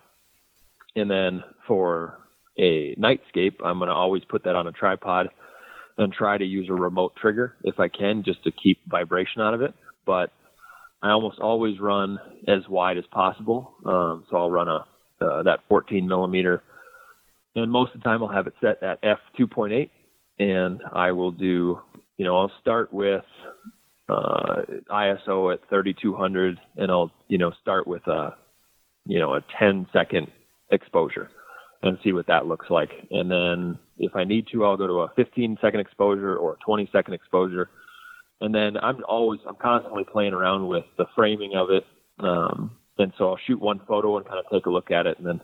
And then for a nightscape, I'm going to always put that on a tripod and try to use a remote trigger if I can, just to keep vibration out of it. But I almost always run as wide as possible, um, so I'll run a uh, that 14 millimeter and most of the time I'll have it set at f 2.8, and I will do, you know, I'll start with uh, ISO at 3200, and I'll, you know, start with a, you know, a 10 second exposure and see what that looks like. And then if I need to, I'll go to a 15 second exposure or a 20 second exposure. And then I'm always, I'm constantly playing around with the framing of it. Um, and so I'll shoot one photo and kind of take a look at it and then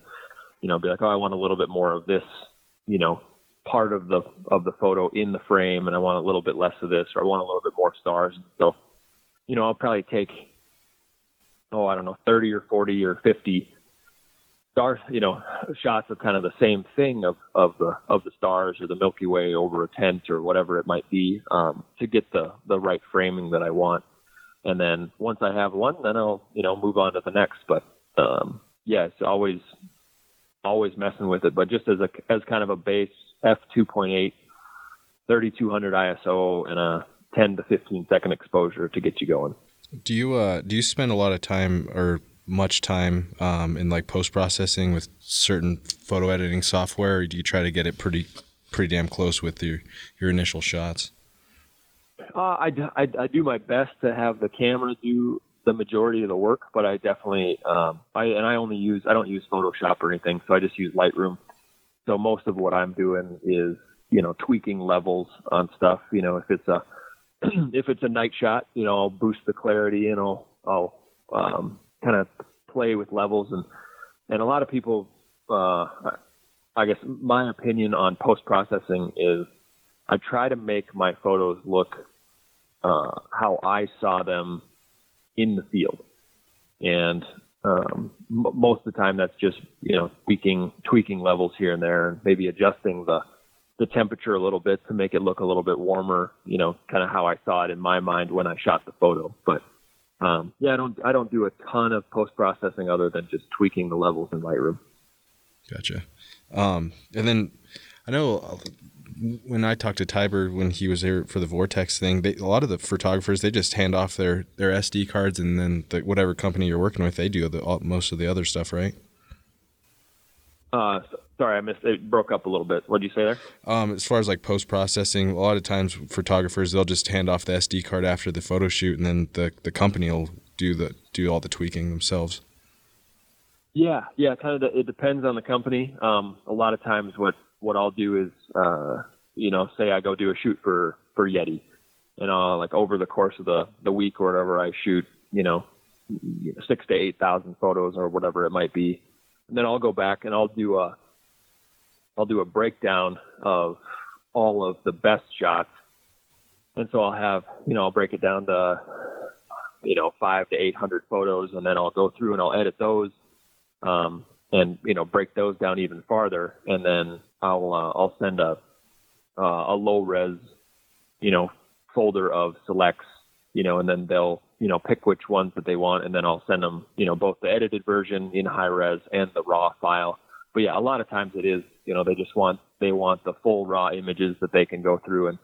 you know, be like, oh, I want a little bit more of this, you know, part of the of the photo in the frame, and I want a little bit less of this, or I want a little bit more stars. So, you know, I'll probably take, oh, I don't know, 30 or 40 or 50 stars, you know, shots of kind of the same thing of of the of the stars or the Milky Way over a tent or whatever it might be, um, to get the the right framing that I want. And then once I have one, then I'll you know move on to the next. But um, yeah, it's always always messing with it, but just as a as kind of a base f 2.8, 3200 ISO, and a 10 to 15 second exposure to get you going. Do you uh do you spend a lot of time or much time um, in like post processing with certain photo editing software, or do you try to get it pretty pretty damn close with your your initial shots? Uh, I, I, I do my best to have the camera do the majority of the work, but I definitely um, I and I only use I don't use Photoshop or anything, so I just use Lightroom. So most of what I'm doing is you know tweaking levels on stuff. You know if it's a *clears throat* if it's a night shot, you know I'll boost the clarity and I'll I'll um, kind of play with levels and and a lot of people uh, I guess my opinion on post processing is I try to make my photos look uh, how I saw them in the field, and um, m- most of the time that's just you know tweaking tweaking levels here and there, and maybe adjusting the the temperature a little bit to make it look a little bit warmer. You know, kind of how I saw it in my mind when I shot the photo. But um, yeah, I don't I don't do a ton of post processing other than just tweaking the levels in Lightroom. Gotcha. Um, and then I know uh, when I talked to Tiber when he was there for the Vortex thing, they, a lot of the photographers they just hand off their their SD cards and then the, whatever company you're working with they do the all, most of the other stuff, right? Uh, sorry, I missed. It broke up a little bit. What did you say there? Um, as far as like post processing, a lot of times photographers they'll just hand off the SD card after the photo shoot, and then the the company will do the do all the tweaking themselves. Yeah, yeah, kind of. It depends on the company. Um, a lot of times, what what I'll do is, uh, you know, say I go do a shoot for for Yeti, and I'll like over the course of the the week or whatever, I shoot, you know, six to eight thousand photos or whatever it might be, and then I'll go back and I'll do a I'll do a breakdown of all of the best shots, and so I'll have, you know, I'll break it down to, you know, five to eight hundred photos, and then I'll go through and I'll edit those. Um, and you know break those down even farther, and then I'll uh, I'll send a uh, a low res, you know, folder of selects, you know, and then they'll you know pick which ones that they want, and then I'll send them you know both the edited version in high res and the raw file. But yeah, a lot of times it is you know they just want they want the full raw images that they can go through and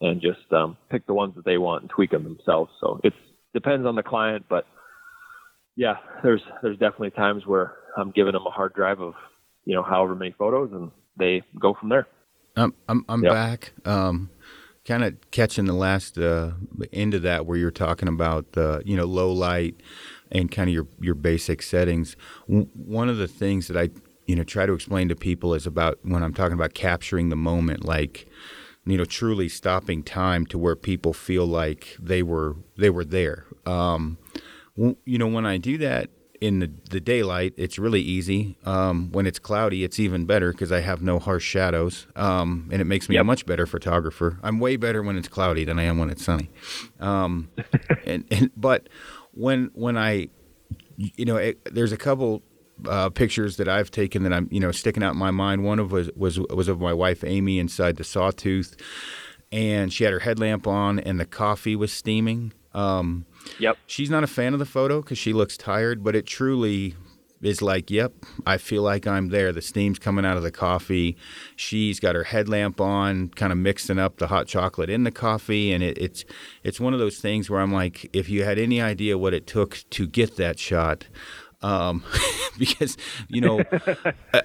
and just um, pick the ones that they want and tweak them themselves. So it depends on the client, but yeah, there's there's definitely times where I'm giving them a hard drive of you know however many photos, and they go from there. I'm I'm, I'm yep. back. Um, kind of catching the last uh, end of that where you're talking about the uh, you know low light and kind of your your basic settings. W- one of the things that I you know try to explain to people is about when I'm talking about capturing the moment, like you know truly stopping time to where people feel like they were they were there. Um, you know, when I do that in the, the daylight, it's really easy. Um, when it's cloudy, it's even better because I have no harsh shadows, um, and it makes me yep. a much better photographer. I'm way better when it's cloudy than I am when it's sunny. Um, *laughs* and, and but when when I, you know, it, there's a couple uh, pictures that I've taken that I'm, you know, sticking out in my mind. One of was was was of my wife Amy inside the sawtooth, and she had her headlamp on, and the coffee was steaming. Um, Yep. She's not a fan of the photo because she looks tired, but it truly is like, yep, I feel like I'm there. The steam's coming out of the coffee. She's got her headlamp on, kind of mixing up the hot chocolate in the coffee, and it, it's it's one of those things where I'm like, if you had any idea what it took to get that shot. Um, *laughs* because you know, *laughs* uh,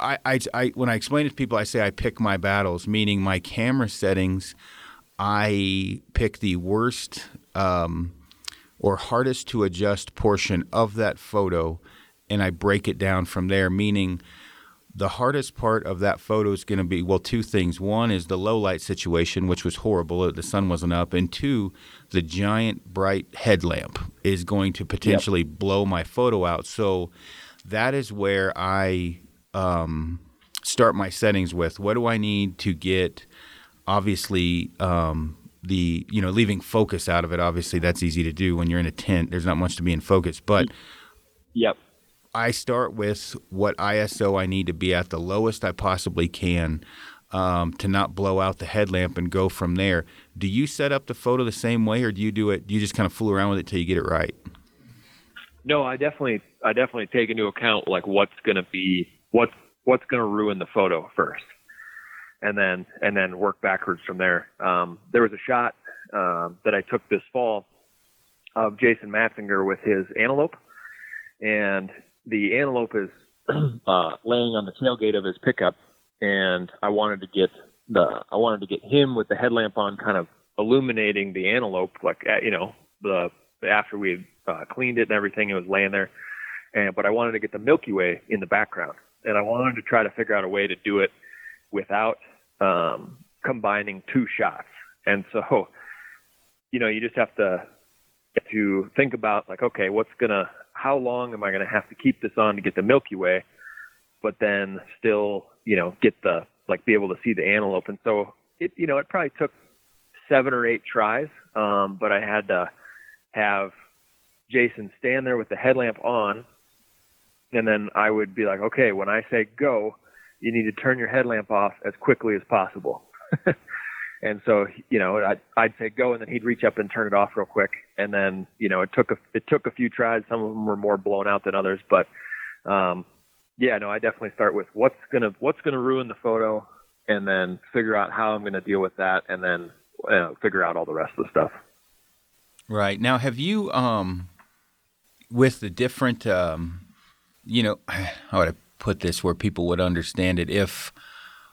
I, I, I when I explain it to people, I say I pick my battles, meaning my camera settings. I pick the worst um, or hardest to adjust portion of that photo and I break it down from there, meaning the hardest part of that photo is going to be well, two things. One is the low light situation, which was horrible, the sun wasn't up, and two, the giant bright headlamp is going to potentially yep. blow my photo out. So that is where I um, start my settings with what do I need to get, obviously, um, the you know leaving focus out of it. Obviously that's easy to do when you're in a tent. There's not much to be in focus. But yep. I start with what iso i need to be at the lowest i possibly can um, to not blow out the headlamp and go from there. Do you set up the photo the same way or do you do it do you just kind of fool around with it till you get it right? No i definitely i definitely take into account like what's going to be what's what's going to ruin the photo first and then and then work backwards from there. Um, there was a shot uh, that I took this fall of Jason Matzinger with his antelope, and the antelope is *clears throat* uh, laying on the tailgate of his pickup, and I wanted to get the I wanted to get him with the headlamp on, kind of illuminating the antelope, like you know the after we had uh, cleaned it and everything, it was laying there, and but I wanted to get the Milky Way in the background, and I wanted to try to figure out a way to do it without um, combining two shots. And so, you know, you just have to to think about like, okay, what's gonna, how long am I gonna have to keep this on to get the Milky Way, but then still, you know, get the like be able to see the antelope. And so it you know it probably took seven or eight tries, um, but I had to have Jason stand there with the headlamp on, and then I would be like, okay, when I say go, you need to turn your headlamp off as quickly as possible. *laughs* and so, you know, I'd, I'd say go, and then he'd reach up and turn it off real quick. And then, you know, it took a it took a few tries. Some of them were more blown out than others, but um, yeah, no, I definitely start with what's gonna what's gonna ruin the photo, and then figure out how I'm gonna deal with that, and then uh, figure out all the rest of the stuff. Right now, have you um, with the different um, you know, *sighs* how would I put this where people would understand it? If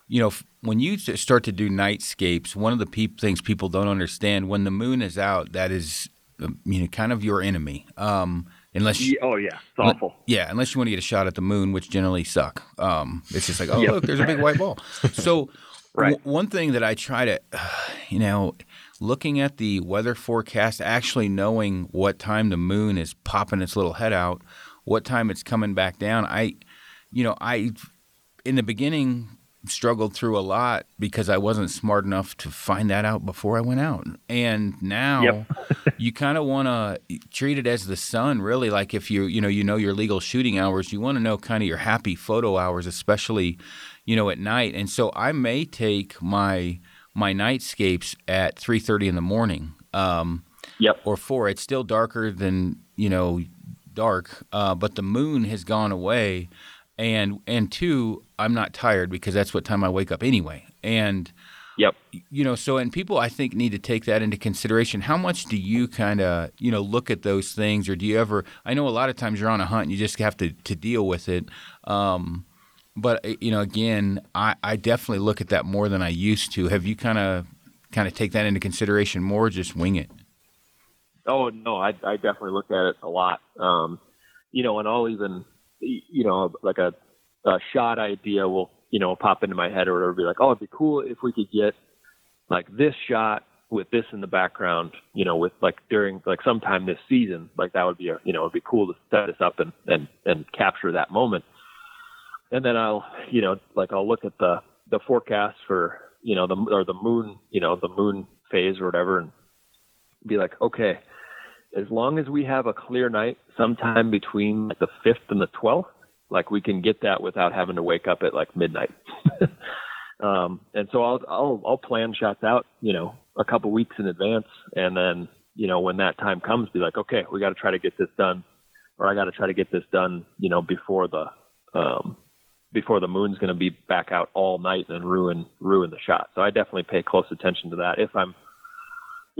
you know, when you start to do nightscapes, one of the pe- things people don't understand when the moon is out, that is, um, you know, kind of your enemy. Um, unless you, oh yeah, it's awful. Yeah, unless you want to get a shot at the moon, which generally suck. Um, it's just like, oh yep. look, there's a big white ball. *laughs* So, right. w- one thing that I try to, uh, you know, looking at the weather forecast, actually knowing what time the moon is popping its little head out, what time it's coming back down. I, you know, I in the beginning struggled through a lot because I wasn't smart enough to find that out before I went out. And now yep. *laughs* you kind of want to treat it as the sun, really. Like if you you know you know your legal shooting hours, you want to know kind of your happy photo hours, especially you know at night. And so I may take my my nightscapes at three thirty in the morning. Um, yep. Or four. It's still darker than you know dark, uh, but the moon has gone away and and two, I'm not tired because that's what time I wake up anyway. And yep, you know, so and people I think need to take that into consideration. How much do you kind of you know look at those things, or do you ever? I know a lot of times you're on a hunt, and you just have to to deal with it. Um, but uh, you know, again, I, I definitely look at that more than I used to. Have you kind of kind of take that into consideration more, just wing it? Oh no, I, I definitely look at it a lot. Um, you know, and I'll even you know, like a, a shot idea will, you know, pop into my head or whatever, be like, oh, it'd be cool if we could get like this shot with this in the background, you know, with like during like sometime this season, like that would be a, you know, it'd be cool to set this up and, and, and capture that moment. And then I'll, you know, like I'll look at the, the forecast for, you know, the, or the moon, you know, the moon phase or whatever and be like, okay, as long as we have a clear night sometime between like the 5th and the 12th, like we can get that without having to wake up at like midnight. *laughs* um, and so I'll, I'll, I'll plan shots out, you know, a couple weeks in advance. And then, you know, when that time comes, be like, okay, we got to try to get this done or I got to try to get this done, you know, before the, um, before the moon's going to be back out all night and ruin, ruin the shot. So I definitely pay close attention to that if I'm,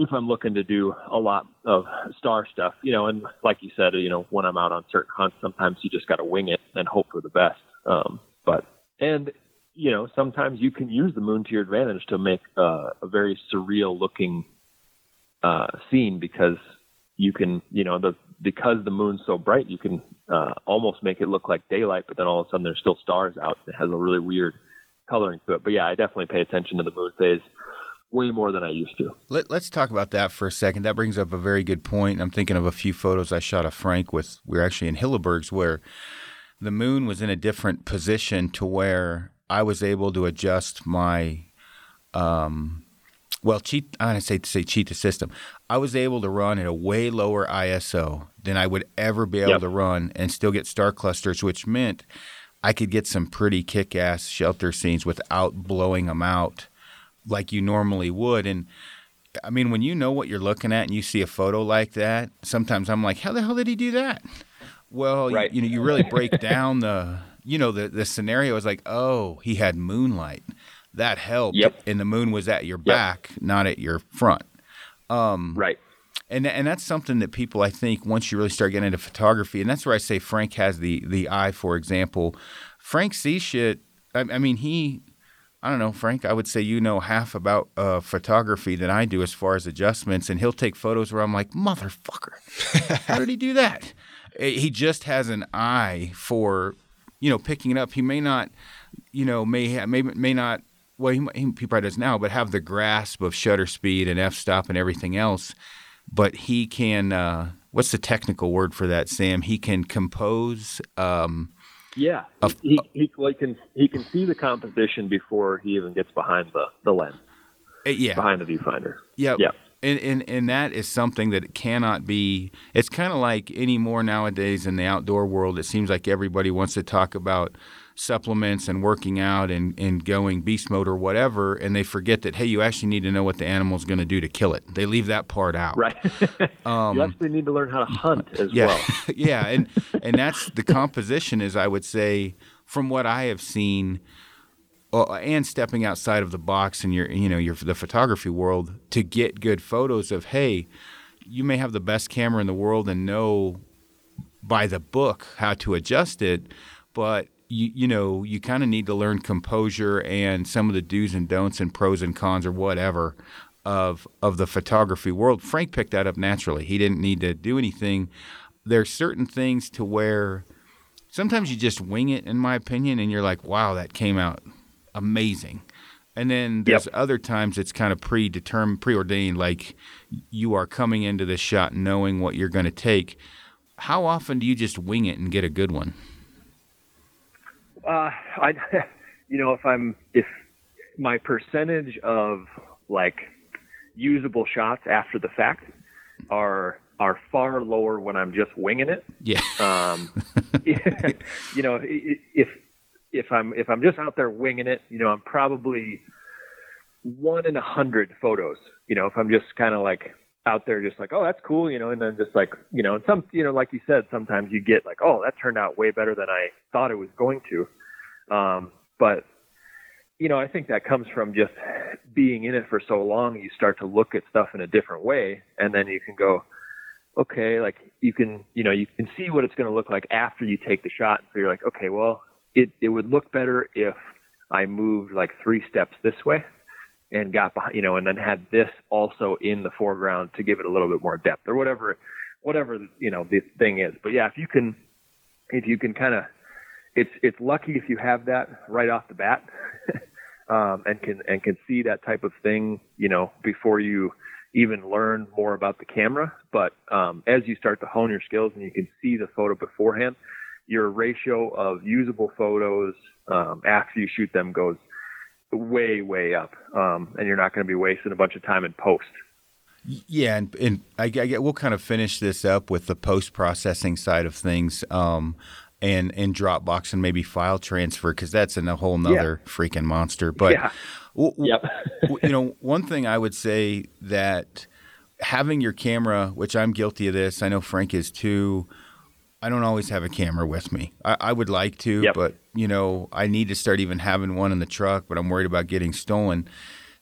if I'm looking to do a lot of star stuff, you know, and like you said, you know, when I'm out on certain hunts, sometimes you just got to wing it and hope for the best. Um, but, and, you know, sometimes you can use the moon to your advantage to make uh, a very surreal looking uh, scene because you can, you know, the, because the moon's so bright, you can uh, almost make it look like daylight, but then all of a sudden there's still stars out. It has a really weird coloring to it. But yeah, I definitely pay attention to the moon phase way more than I used to. Let, us talk about that for a second. That brings up a very good point. I'm thinking of a few photos I shot of Frank with. We are actually in Hillebergs where the moon was in a different position to where I was able to adjust my, um, well, cheat. I say to say cheat the system. I was able to run at a way lower ISO than I would ever be able yep. to run and still get star clusters, which meant I could get some pretty kick-ass shelter scenes without blowing them out like you normally would. And I mean, when you know what you're looking at and you see a photo like that, sometimes I'm like, how the hell did he do that? Well, right. you, you know, you really break down the, you know, the the scenario is like, oh, he had moonlight. That helped. Yep. And the moon was at your back, yep. not at your front. Um, right. And and that's something that people, I think, once you really start getting into photography, and that's where I say Frank has the the eye. For example, Frank sees shit. I, I mean, he I don't know, Frank, I would say you know half about uh, photography than I do as far as adjustments. And he'll take photos where I'm like, motherfucker, how did he do that? *laughs* He just has an eye for, you know, picking it up. He may not, you know, may may may not. Well, he, he probably does now, but have the grasp of shutter speed and f stop and everything else. But he can. Uh, what's the technical word for that, Sam? He can compose. Um, yeah, he, he, he, well, he can he can see the composition before he even gets behind the, the lens. Eh, yeah. behind the viewfinder. Yep. Yeah. And, and and that is something that cannot be. It's kind of like anymore nowadays in the outdoor world. It seems like everybody wants to talk about supplements and working out and, and going beast mode or whatever, and they forget that hey, you actually need to know what the animal's going to do to kill it. They leave that part out. Right. *laughs* um, you actually need to learn how to hunt as yeah, well. *laughs* yeah, and and that's the composition is I would say from what I have seen. Uh, and stepping outside of the box in your, you know, your the photography world to get good photos of, hey, you may have the best camera in the world and know by the book how to adjust it, but you, you know, you kind of need to learn composure and some of the do's and don'ts and pros and cons or whatever of of the photography world. Frank picked that up naturally. He didn't need to do anything. There's certain things to where sometimes you just wing it, in my opinion, and you're like, wow, that came out amazing. And then there's yep. other times it's kind of predetermined, preordained, like you are coming into this shot knowing what you're going to take. How often do you just wing it and get a good one? Uh, I, *laughs* you know, if I'm if my percentage of like usable shots after the fact are are far lower when I'm just winging it. Yeah. Um, *laughs* *laughs* you know, if if I'm if I'm just out there winging it, you know, I'm probably one in a hundred photos. You know, if I'm just kind of like out there just like, oh, that's cool, you know, and then just like, you know, and some, you know, like you said, sometimes you get like, oh, that turned out way better than I thought it was going to. Um, but, you know, I think that comes from just being in it for so long. You start to look at stuff in a different way, and then you can go, okay, like you can, you know, you can see what it's going to look like after you take the shot. So you're like, okay, well, it it would look better if I moved like three steps this way and got behind, you know, and then had this also in the foreground to give it a little bit more depth or whatever, whatever, you know, the thing is. But yeah, if you can, if you can kind of, it's, it's lucky if you have that right off the bat, *laughs* um, and can, and can see that type of thing, you know, before you even learn more about the camera. But, um, as you start to hone your skills and you can see the photo beforehand, your ratio of usable photos, um, after you shoot them goes way way up, um, and you're not going to be wasting a bunch of time in post. Yeah, and, and I, I, get we'll kind of finish this up with the post processing side of things, um, and and Dropbox and maybe file transfer because that's in a whole nother yeah. freaking monster. But yeah. w- yep. *laughs* you know, one thing I would say that having your camera, which I'm guilty of this, I know Frank is too. I don't always have a camera with me. I, I would like to, yep. but you know, I need to start even having one in the truck, but I'm worried about getting stolen.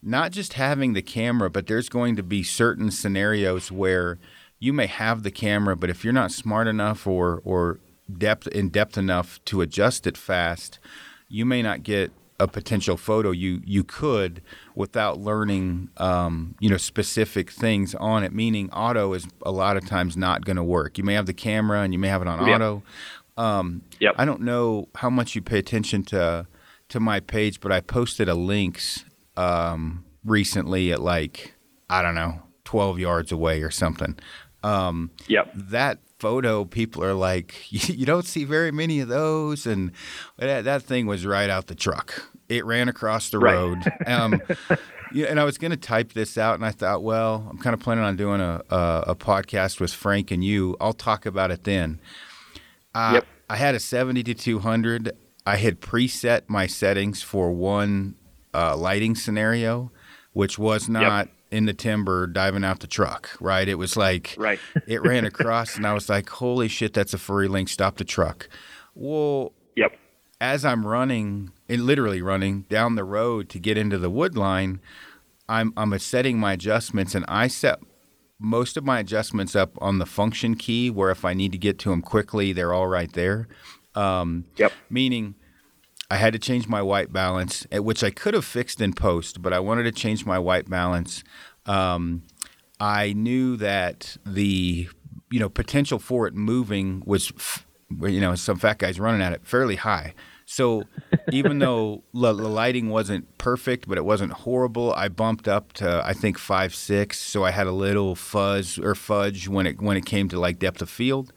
Not just having the camera, but there's going to be certain scenarios where you may have the camera, but if you're not smart enough or or depth in depth enough to adjust it fast, you may not get a potential photo. You you could without learning um, you know specific things on it meaning auto is a lot of times not going to work. You may have the camera and you may have it on auto um, yep. i don't know how much you pay attention to to my page but i posted a lynx um, recently at like i don't know 12 yards away or something um, yep. that photo, people are like, *laughs* you don't see very many of those. And that, that thing was right out the truck. It ran across the right. road. Um, *laughs* yeah, and I was going to type this out, and I thought, well, I'm kind of planning on doing a, a, a podcast with Frank and you. I'll talk about it then. Uh, yep. I had a 70 to 200. I had preset my settings for one uh, lighting scenario, which was not yep in the timber diving out the truck, right? It was like right. it ran across and I was like, Holy shit, that's a furry link, stop the truck. Well Yep. As I'm running and literally running down the road to get into the wood line, I'm I'm setting my adjustments and I set most of my adjustments up on the function key where if I need to get to them quickly, they're all right there. Um, yep. Meaning I had to change my white balance, which I could have fixed in post, but I wanted to change my white balance. Um, I knew that the you know potential for it moving was, you know, some fat guys running at it fairly high. So even though *laughs* the lighting wasn't perfect, but it wasn't horrible, I bumped up to I think five six. So I had a little fuzz or fudge when it when it came to like depth of field.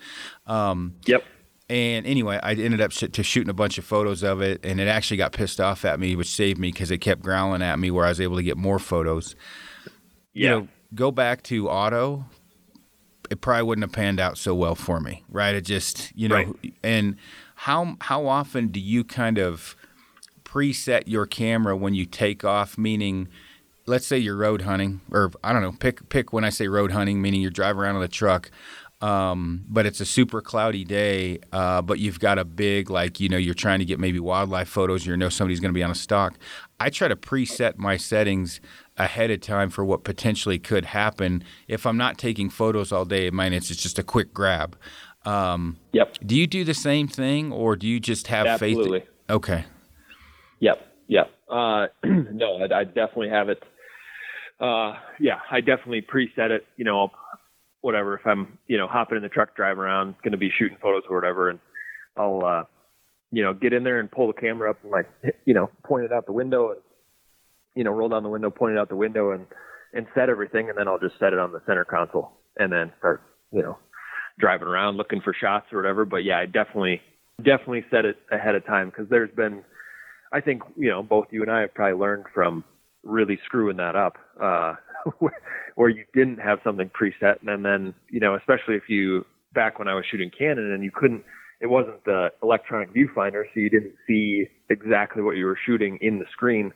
Um, yep And anyway, I ended up sh- to shooting a bunch of photos of it, and it actually got pissed off at me, which saved me because it kept growling at me, where I was able to get more photos. Yeah. You know, go back to auto, it probably wouldn't have panned out so well for me, right? It just, you know, Right. and how how often do you kind of preset your camera when you take off? Meaning, let's say you're road hunting, or I don't know, pick pick when I say road hunting, meaning you're driving around in a truck. Um, but it's a super cloudy day, uh, but you've got a big, like, you know, you're trying to get maybe wildlife photos, you know somebody's going to be on a stock. I try to preset my settings ahead of time for what potentially could happen. If I'm not taking photos all day, mine it's just a quick grab. Um, Yep. do you do the same thing, or do you just have faith? Absolutely. faith? Okay. Yep. Yep. Uh, *clears throat* no, I, I definitely have it. Uh, yeah, I definitely preset it. You know, I'll, whatever. If I'm, you know, hopping in the truck, drive around, going to be shooting photos or whatever, and I'll, uh, you know, get in there and pull the camera up and like, you know, point it out the window and, you know, roll down the window, point it out the window, and and set everything, and then I'll just set it on the center console, and then start, you know, driving around looking for shots or whatever. But yeah, I definitely definitely set it ahead of time because there's been I think you know both you and I have probably learned from really screwing that up, uh, where, *laughs* where you didn't have something preset, and then you know especially if you back when I was shooting Canon and you couldn't, it wasn't the electronic viewfinder, so you didn't see exactly what you were shooting in the screen.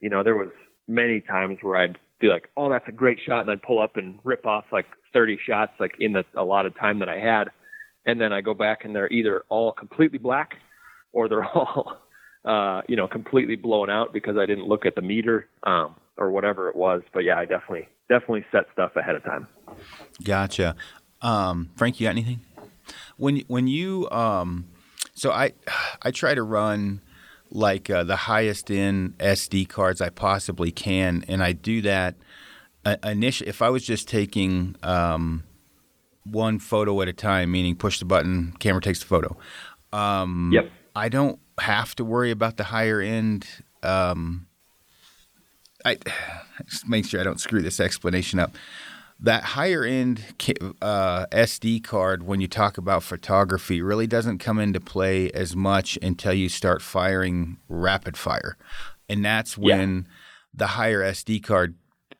You know there was many times where I'd be like, oh that's a great shot, and I'd pull up and rip off like 30 shots like in the allotted time that I had, and then I go back and they're either all completely black or they're *laughs* all uh, you know, completely blown out because I didn't look at the meter um, or whatever it was. But yeah, I definitely definitely set stuff ahead of time. Gotcha. Um, Frank, you got anything? When when you um, so I I try to run like uh, the highest end SD cards I possibly can, and I do that initially. If I was just taking um, one photo at a time, meaning push the button, camera takes the photo. Um, Yep. I don't have to worry about the higher end. Um, I just make sure I don't screw this explanation up. That higher end uh, SD card, when you talk about photography, really doesn't come into play as much until you start firing rapid fire, and that's Yeah. when the higher SD card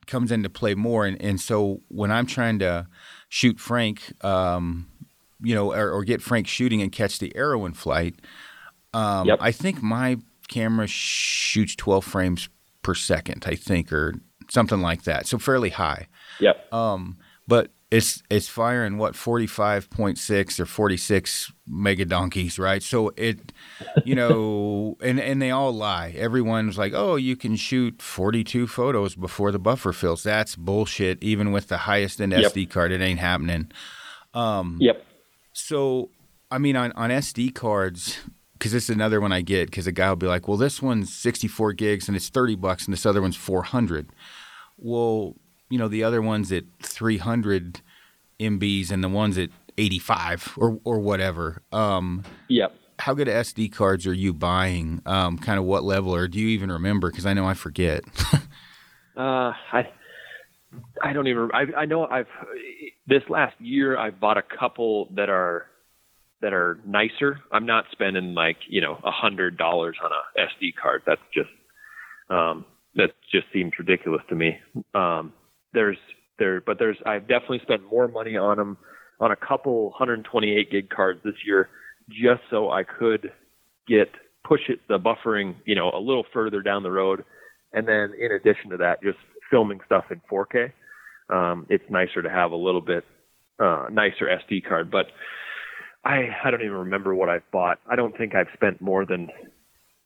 comes into play more. And, and so when I'm trying to shoot Frank, um, you know, or, or get Frank shooting and catch the arrow in flight, um, Yep. I think my camera shoots 12 frames per second, I think, or something like that. So fairly high. Yep. Um, but it's it's firing what 45.6 or 46 mega donkeys, right? So it, you know, *laughs* and and they all lie. Everyone's like, oh, you can shoot 42 photos before the buffer fills. That's bullshit. Even with the highest end Yep. SD card, it ain't happening. Um, Yep. so, I mean, on, on SD cards, because this is another one I get, because a guy will be like, well, this one's 64 gigs and it's 30 bucks, and this other one's 400. Well, you know, the other one's at 300 MBs and the one's at 85 or, or whatever. Um, Yep. how good SD cards are you buying? Um, kind of what level, or do you even remember? Because I know I forget. *laughs* Uh, I I don't even. I I know I've this last year I've bought a couple that are that are nicer. I'm not spending like you know a hundred dollars on a SD card. That's just um that just seems ridiculous to me. Um, there's there, but there's I've definitely spent more money on them on a couple 128 gig cards this year just so I could get push it the buffering you know a little further down the road and then in addition to that, just filming stuff in 4K. Um, it's nicer to have a little bit uh, nicer SD card, but I I don't even remember what I've bought. I don't think I've spent more than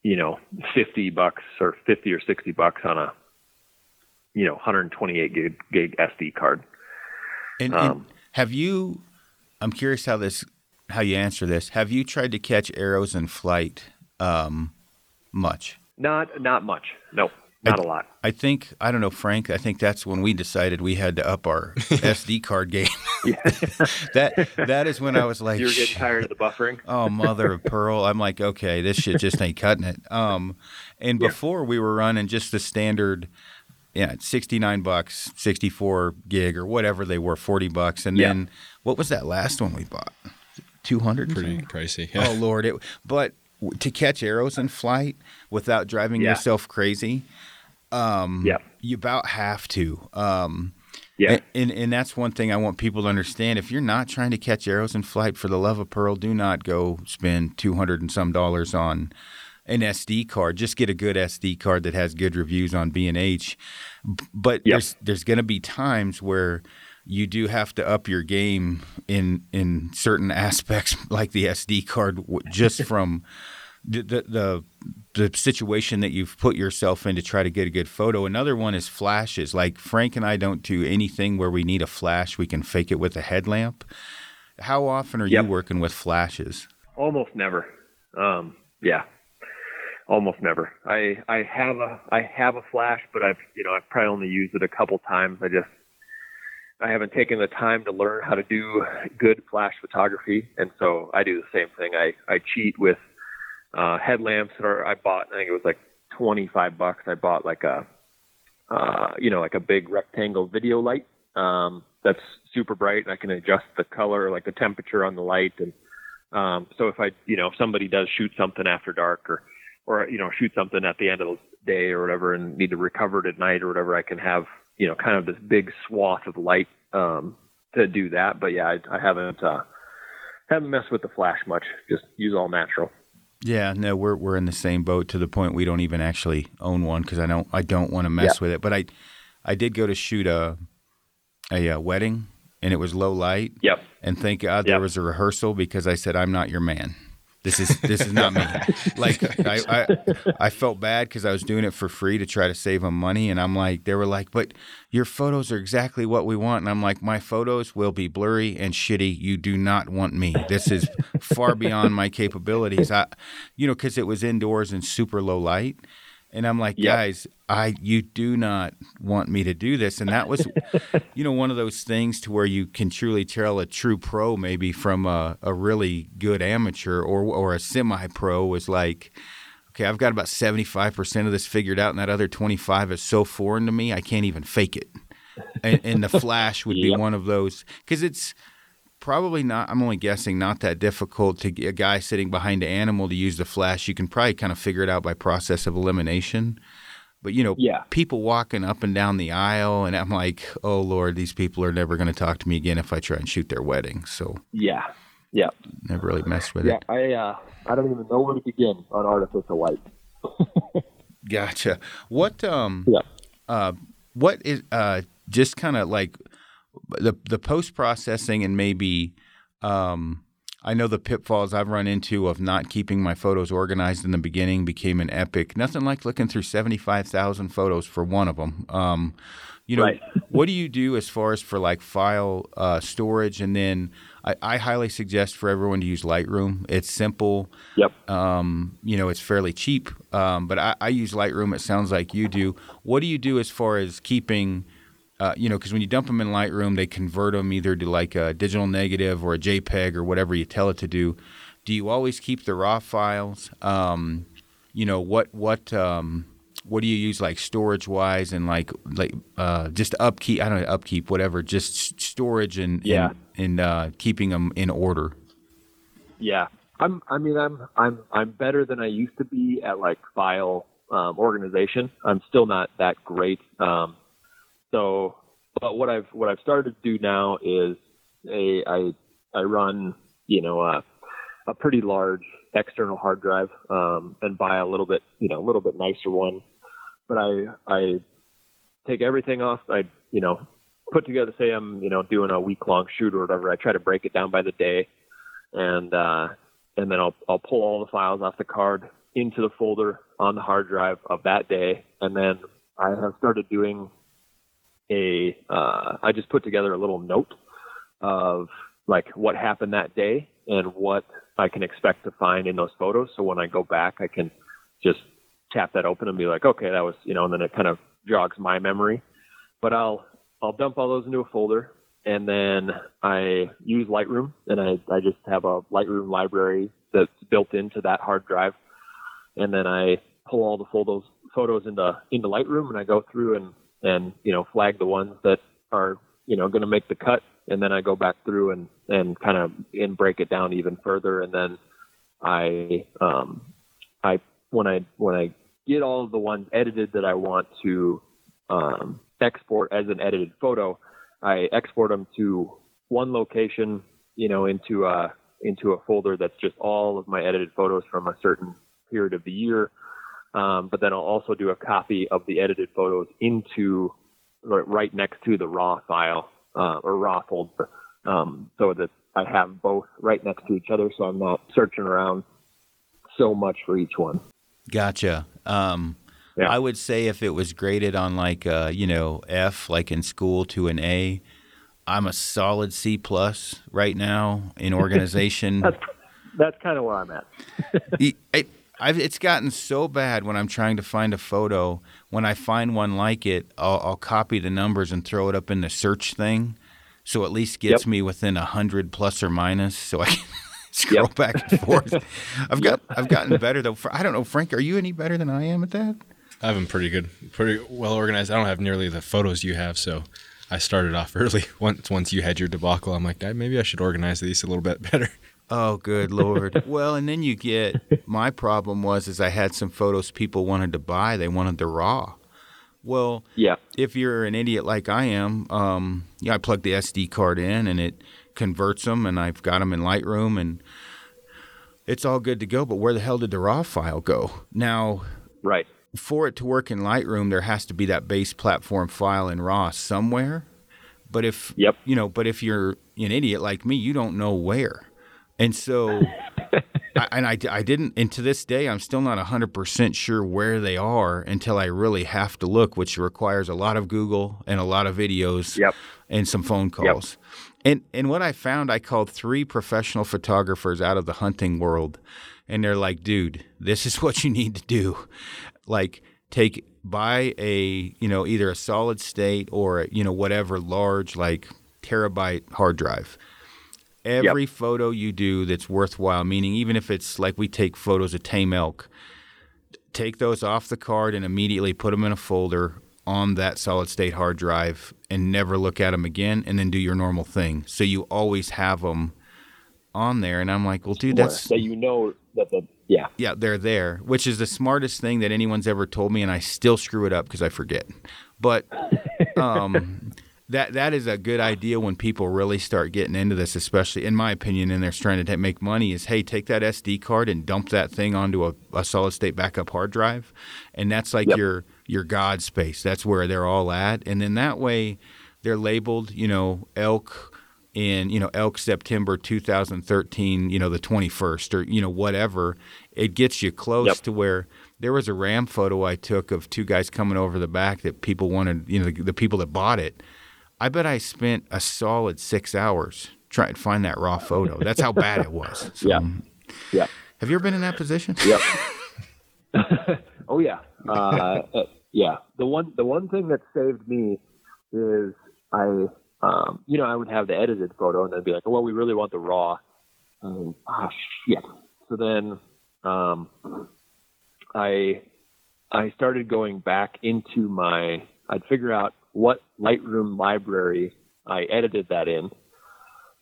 you know 50 bucks or 50 or 60 bucks on a you know 128 gig, gig SD card. And, and Um, have you? I'm curious how this, how you answer this. Have you tried to catch arrows in flight? Um, much. Not not much. No, not a lot. I think I don't know, Frank. I think that's when we decided we had to up our *laughs* SD card game. *laughs* That that is when I was like, you're getting tired of the buffering. oh mother of pearl. I'm like, okay, this shit just ain't cutting it. Um, and Yeah. before we were running just the standard, yeah, 69 bucks, 64 gig or whatever they were, 40 bucks, and Yeah. then what was that last one we bought? two hundred. Pretty pricey. Yeah. Oh Lord! It, but to catch arrows in flight without driving yeah. yourself crazy, um, yeah, you about have to. Um, yeah, and, and that's one thing I want people to understand. If you're not trying to catch arrows in flight, for the love of Pearl, do not go spend two hundred and some dollars on an SD card. Just get a good SD card that has good reviews on B and H. But yep. there's there's going to be times where you do have to up your game in in certain aspects, *laughs* like the SD card, just *laughs* from the, the the the situation that you've put yourself in to try to get a good photo. Another one is flashes. Like Frank and I don't do anything where we need a flash. We can fake it with a headlamp. How often are yep. you working with flashes? Almost never. Um, yeah, almost never. I I have a I have a flash, but I've you know I've probably only used it a couple times. I just I haven't taken the time to learn how to do good flash photography, and so I do the same thing. I I cheat with uh, headlamps that are I bought. I think it was like twenty five bucks. I bought like a uh, you know like a big rectangle video light um, that's super bright, and I can adjust the color, like the temperature on the light, and um, so if I you know if somebody does shoot something after dark or or you know shoot something at the end of the day or whatever and need to recover it at night or whatever, I can have you know, kind of this big swath of light um, to do that. But yeah, I, I haven't uh, haven't messed with the flash much. Just use all natural. Yeah, no, we're we're in the same boat to the point we don't even actually own one because I don't I don't want to mess yeah. with it. But I I did go to shoot a a, a uh, wedding and it was low light. Yep. And thank God there was a rehearsal because I said I'm not your man. This is this is not me. *laughs* like I I, I felt bad because I was doing it for free to try to save them money, and I'm like, they were like, but your photos are exactly what we want, and I'm like, my photos will be blurry and shitty. You do not want me. This is far beyond my capabilities. I, you know, because it was indoors and super low light. And I'm like, yep. guys, I you do not want me to do this. And that was, *laughs* you know, one of those things to where you can truly tell a true pro maybe from a, a really good amateur or or a semi pro was like, okay, I've got about 75% of this figured out, and that other 25 is so foreign to me, I can't even fake it. And, and the flash would yep. be one of those because it's probably not i'm only guessing not that difficult to get a guy sitting behind an animal to use the flash. You can probably kind of figure it out by process of elimination. But you know yeah. people walking up and down the aisle and i'm like oh lord these people are never going to talk to me again if i try and shoot their wedding. So yeah. Yeah. never really messed with it. yeah, it i uh i don't even know where to begin on artificial light. Gotcha. What um yeah. uh what is uh just kind of like the the post processing and maybe um, I know the pitfalls I've run into of not keeping my photos organized in the beginning became an epic. Nothing like looking through seventy five thousand photos for one of them. Um, you know, right. *laughs* what do you do as far as for like file uh, storage? And then I, I, highly suggest for everyone to use Lightroom. It's simple. Yep. Um, you know, it's fairly cheap. Um, but I, I use Lightroom. It sounds like you do. What do you do as far as keeping uh, you know, because when you dump them in Lightroom, they convert them either to like a digital negative or a JPEG or whatever you tell it to do. Do you always keep the raw files? Um, you know, what what um, what do you use like storage wise and like like uh, just upkeep? I don't know upkeep whatever, just storage and yeah and, and uh, keeping them in order. Yeah, I'm. I mean, I'm I'm I'm better than I used to be at like file um, organization. I'm still not that great. Um, so, but what I've what I've started to do now is a I I run you know a, a pretty large external hard drive um, and buy a little bit you know a little bit nicer one. But I I take everything off. I you know put together say I'm you know doing a week long shoot or whatever. I try to break it down by the day, and uh, and then I'll I'll pull all the files off the card into the folder on the hard drive of that day, and then I have started doing a uh, I just put together a little note of like what happened that day and what I can expect to find in those photos. So when I go back, I can just tap that open and be like, okay, that was you know, and then it kind of jogs my memory. But I'll I'll dump all those into a folder and then I use Lightroom and I, I just have a Lightroom library that's built into that hard drive. And then I pull all the photos photos into into Lightroom and I go through and and you know flag the ones that are you know going to make the cut and then I go back through and and kind of and break it down even further, and then I um, I when I when I get all of the ones edited that I want to um, export as an edited photo, I export them to one location, you know, into a into a folder that's just all of my edited photos from a certain period of the year. Um, but then I'll also do a copy of the edited photos into right next to the raw file uh, or raw folder, um, so that I have both right next to each other, so I'm not searching around so much for each one. Gotcha. Um, yeah. I would say if it was graded on like uh, you know F, like in school, to an A, I'm a solid C plus right now in *laughs* organization. that's that's kind of where I'm at. *laughs* it, I've, it's gotten so bad when I'm trying to find a photo. When I find one like it, I'll, I'll copy the numbers and throw it up in the search thing, so at least gets yep. me within a hundred plus or minus, so I can *laughs* scroll yep. back and *laughs* forth. I've got I've gotten better though. I don't know, Frank. Are you any better than I am at that? I've been pretty good, pretty well organized. I don't have nearly the photos you have, so I started off *laughs* early. Once once you had your debacle, I'm like, maybe I should organize these a little bit better. Oh, good lord. *laughs* well, and then you get my problem was is I had some photos people wanted to buy. They wanted the raw. Well, yeah. If you're an idiot like I am, um, yeah, I plug the SD card in and it converts them, and I've got them in Lightroom, and it's all good to go. But where the hell did the raw file go? Now, right for it to work in Lightroom, there has to be that base platform file in RAW somewhere. But if yep. you know, but if you're an idiot like me, you don't know where. And so, I, *laughs* and I, I didn't, and to this day, I'm still not 100% sure where they are until I really have to look, which requires a lot of Google and a lot of videos yep. and some phone calls. Yep. And, and what I found, I called three professional photographers out of the hunting world. And they're like, dude, this is *laughs* what you need to do like take buy a you know either a solid state or you know whatever large like terabyte hard drive every yep. photo you do that's worthwhile meaning even if it's like we take photos of tame elk take those off the card and immediately put them in a folder on that solid state hard drive and never look at them again and then do your normal thing so you always have them on there and i'm like well dude that's So you know that the yeah. Yeah, they're there, which is the smartest thing that anyone's ever told me, and I still screw it up because I forget. But um, that that is a good idea when people really start getting into this, especially in my opinion, and they're trying to make money. Is hey, take that SD card and dump that thing onto a, a solid state backup hard drive, and that's like yep. your your God space. That's where they're all at, and then that way they're labeled, you know, elk in you know elk september 2013 you know the 21st or you know whatever it gets you close yep. to where there was a ram photo i took of two guys coming over the back that people wanted you know the, the people that bought it i bet i spent a solid six hours trying to find that raw photo. That's how bad it was. *laughs* So, yeah. Yeah have you ever been in that position? Yep *laughs* oh yeah. Uh, yeah. The one the one thing that saved me is i um, you know, I would have the edited photo and then be like, oh, well, we really want the raw. Um, ah, shit. So then um, I I started going back into my. I'd figure out what Lightroom library I edited that in,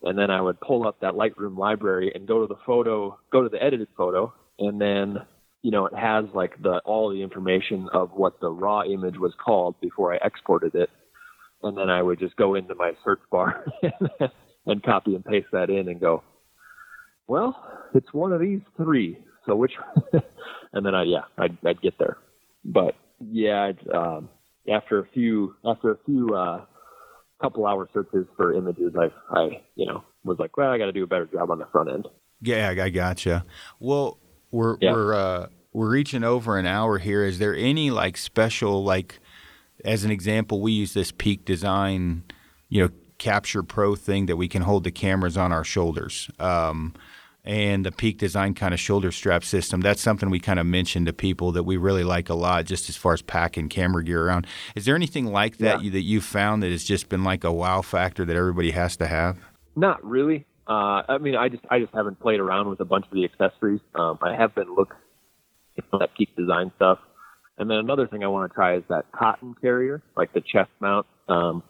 and then I would pull up that Lightroom library and go to the photo, go to the edited photo, and then you know it has like the all the information of what the raw image was called before I exported it and then I would just go into my search bar *laughs* and copy and paste that in and go, well, it's one of these three. So which, *laughs* and then I, yeah, I'd, I'd get there. But yeah, um, after a few, after a few, uh, couple hour searches for images, I, I, you know, was like, well, I got to do a better job on the front end. Yeah, I gotcha. Well, we're, yeah. we're, uh, we're reaching over an hour here. Is there any like special, like, as an example, we use this Peak Design, you know, Capture Pro thing that we can hold the cameras on our shoulders. Um, and the Peak Design kind of shoulder strap system. That's something we kind of mentioned to people that we really like a lot, just as far as packing camera gear around. Is there anything like that yeah. you, that you've found that has just been like a wow factor that everybody has to have? Not really. Uh, I mean, I just I just haven't played around with a bunch of the accessories. Um, I have been looking at that Peak Design stuff. And then another thing I want to try is that cotton carrier, like the chest mount, um,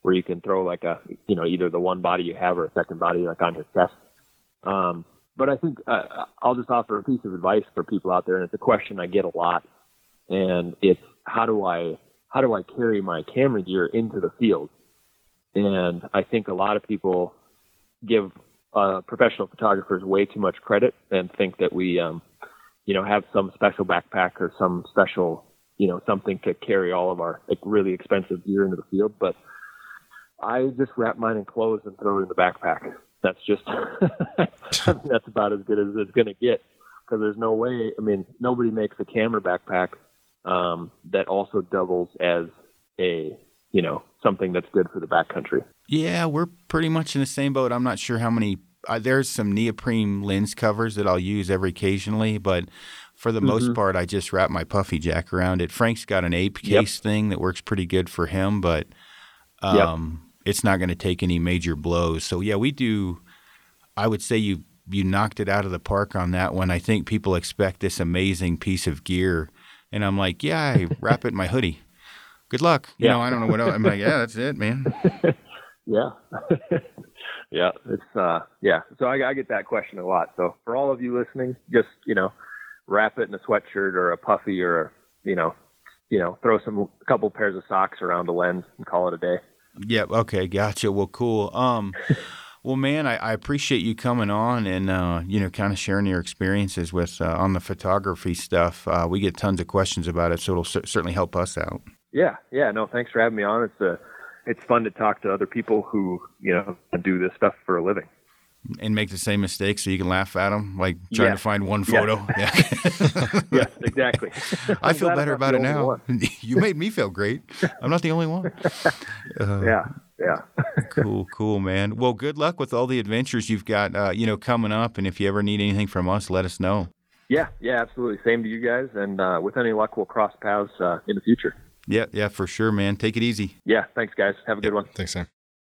where you can throw like a you know either the one body you have or a second body like on your chest. Um, but I think uh, I'll just offer a piece of advice for people out there, and it's a question I get a lot, and it's how do I how do I carry my camera gear into the field? And I think a lot of people give uh, professional photographers way too much credit and think that we, um, you know, have some special backpack or some special, you know, something to carry all of our like really expensive gear into the field. But I just wrap mine in clothes and throw it in the backpack. That's just *laughs* that's about as good as it's going to get because there's no way. I mean, nobody makes a camera backpack um, that also doubles as a you know something that's good for the backcountry. Yeah, we're pretty much in the same boat. I'm not sure how many. Uh, there's some neoprene lens covers that I'll use every occasionally, but for the mm-hmm. most part, I just wrap my puffy jack around it. Frank's got an ape case yep. thing that works pretty good for him, but um, yep. It's not going to take any major blows. So yeah, we do. I would say you you knocked it out of the park on that one. I think people expect this amazing piece of gear, and I'm like, yeah, I wrap it in my hoodie good luck. You yeah. know, I don't know what else. I'm like, yeah, that's it, man. *laughs* yeah. *laughs* yeah. It's, uh, yeah. So I, I get that question a lot. So for all of you listening, just, you know, wrap it in a sweatshirt or a puffy or, a, you know, you know, throw some, a couple pairs of socks around the lens and call it a day. Yep. Okay. Gotcha. Well, cool. Um, well, man, I, I, appreciate you coming on and uh, you know, kind of sharing your experiences with uh, on the photography stuff. Uh, we get tons of questions about it, so it'll c- certainly help us out. Yeah, yeah. No, thanks for having me on. It's a, uh, it's fun to talk to other people who you know do this stuff for a living and make the same mistakes so you can laugh at them, like trying yeah. to find one photo. *laughs* Yeah, yeah. exactly. *laughs* I feel better about it now. *laughs* you made me feel great. I'm not the only one. Uh, yeah, yeah. cool, cool, man. Well, good luck with all the adventures you've got, uh, you know, coming up. And if you ever need anything from us, let us know. Yeah, yeah, absolutely. Same to you guys. And uh, with any luck, we'll cross paths uh, in the future. Yeah, yeah, for sure, man. Take it easy. Yeah, thanks, guys. Have a good one. Thanks, Sam.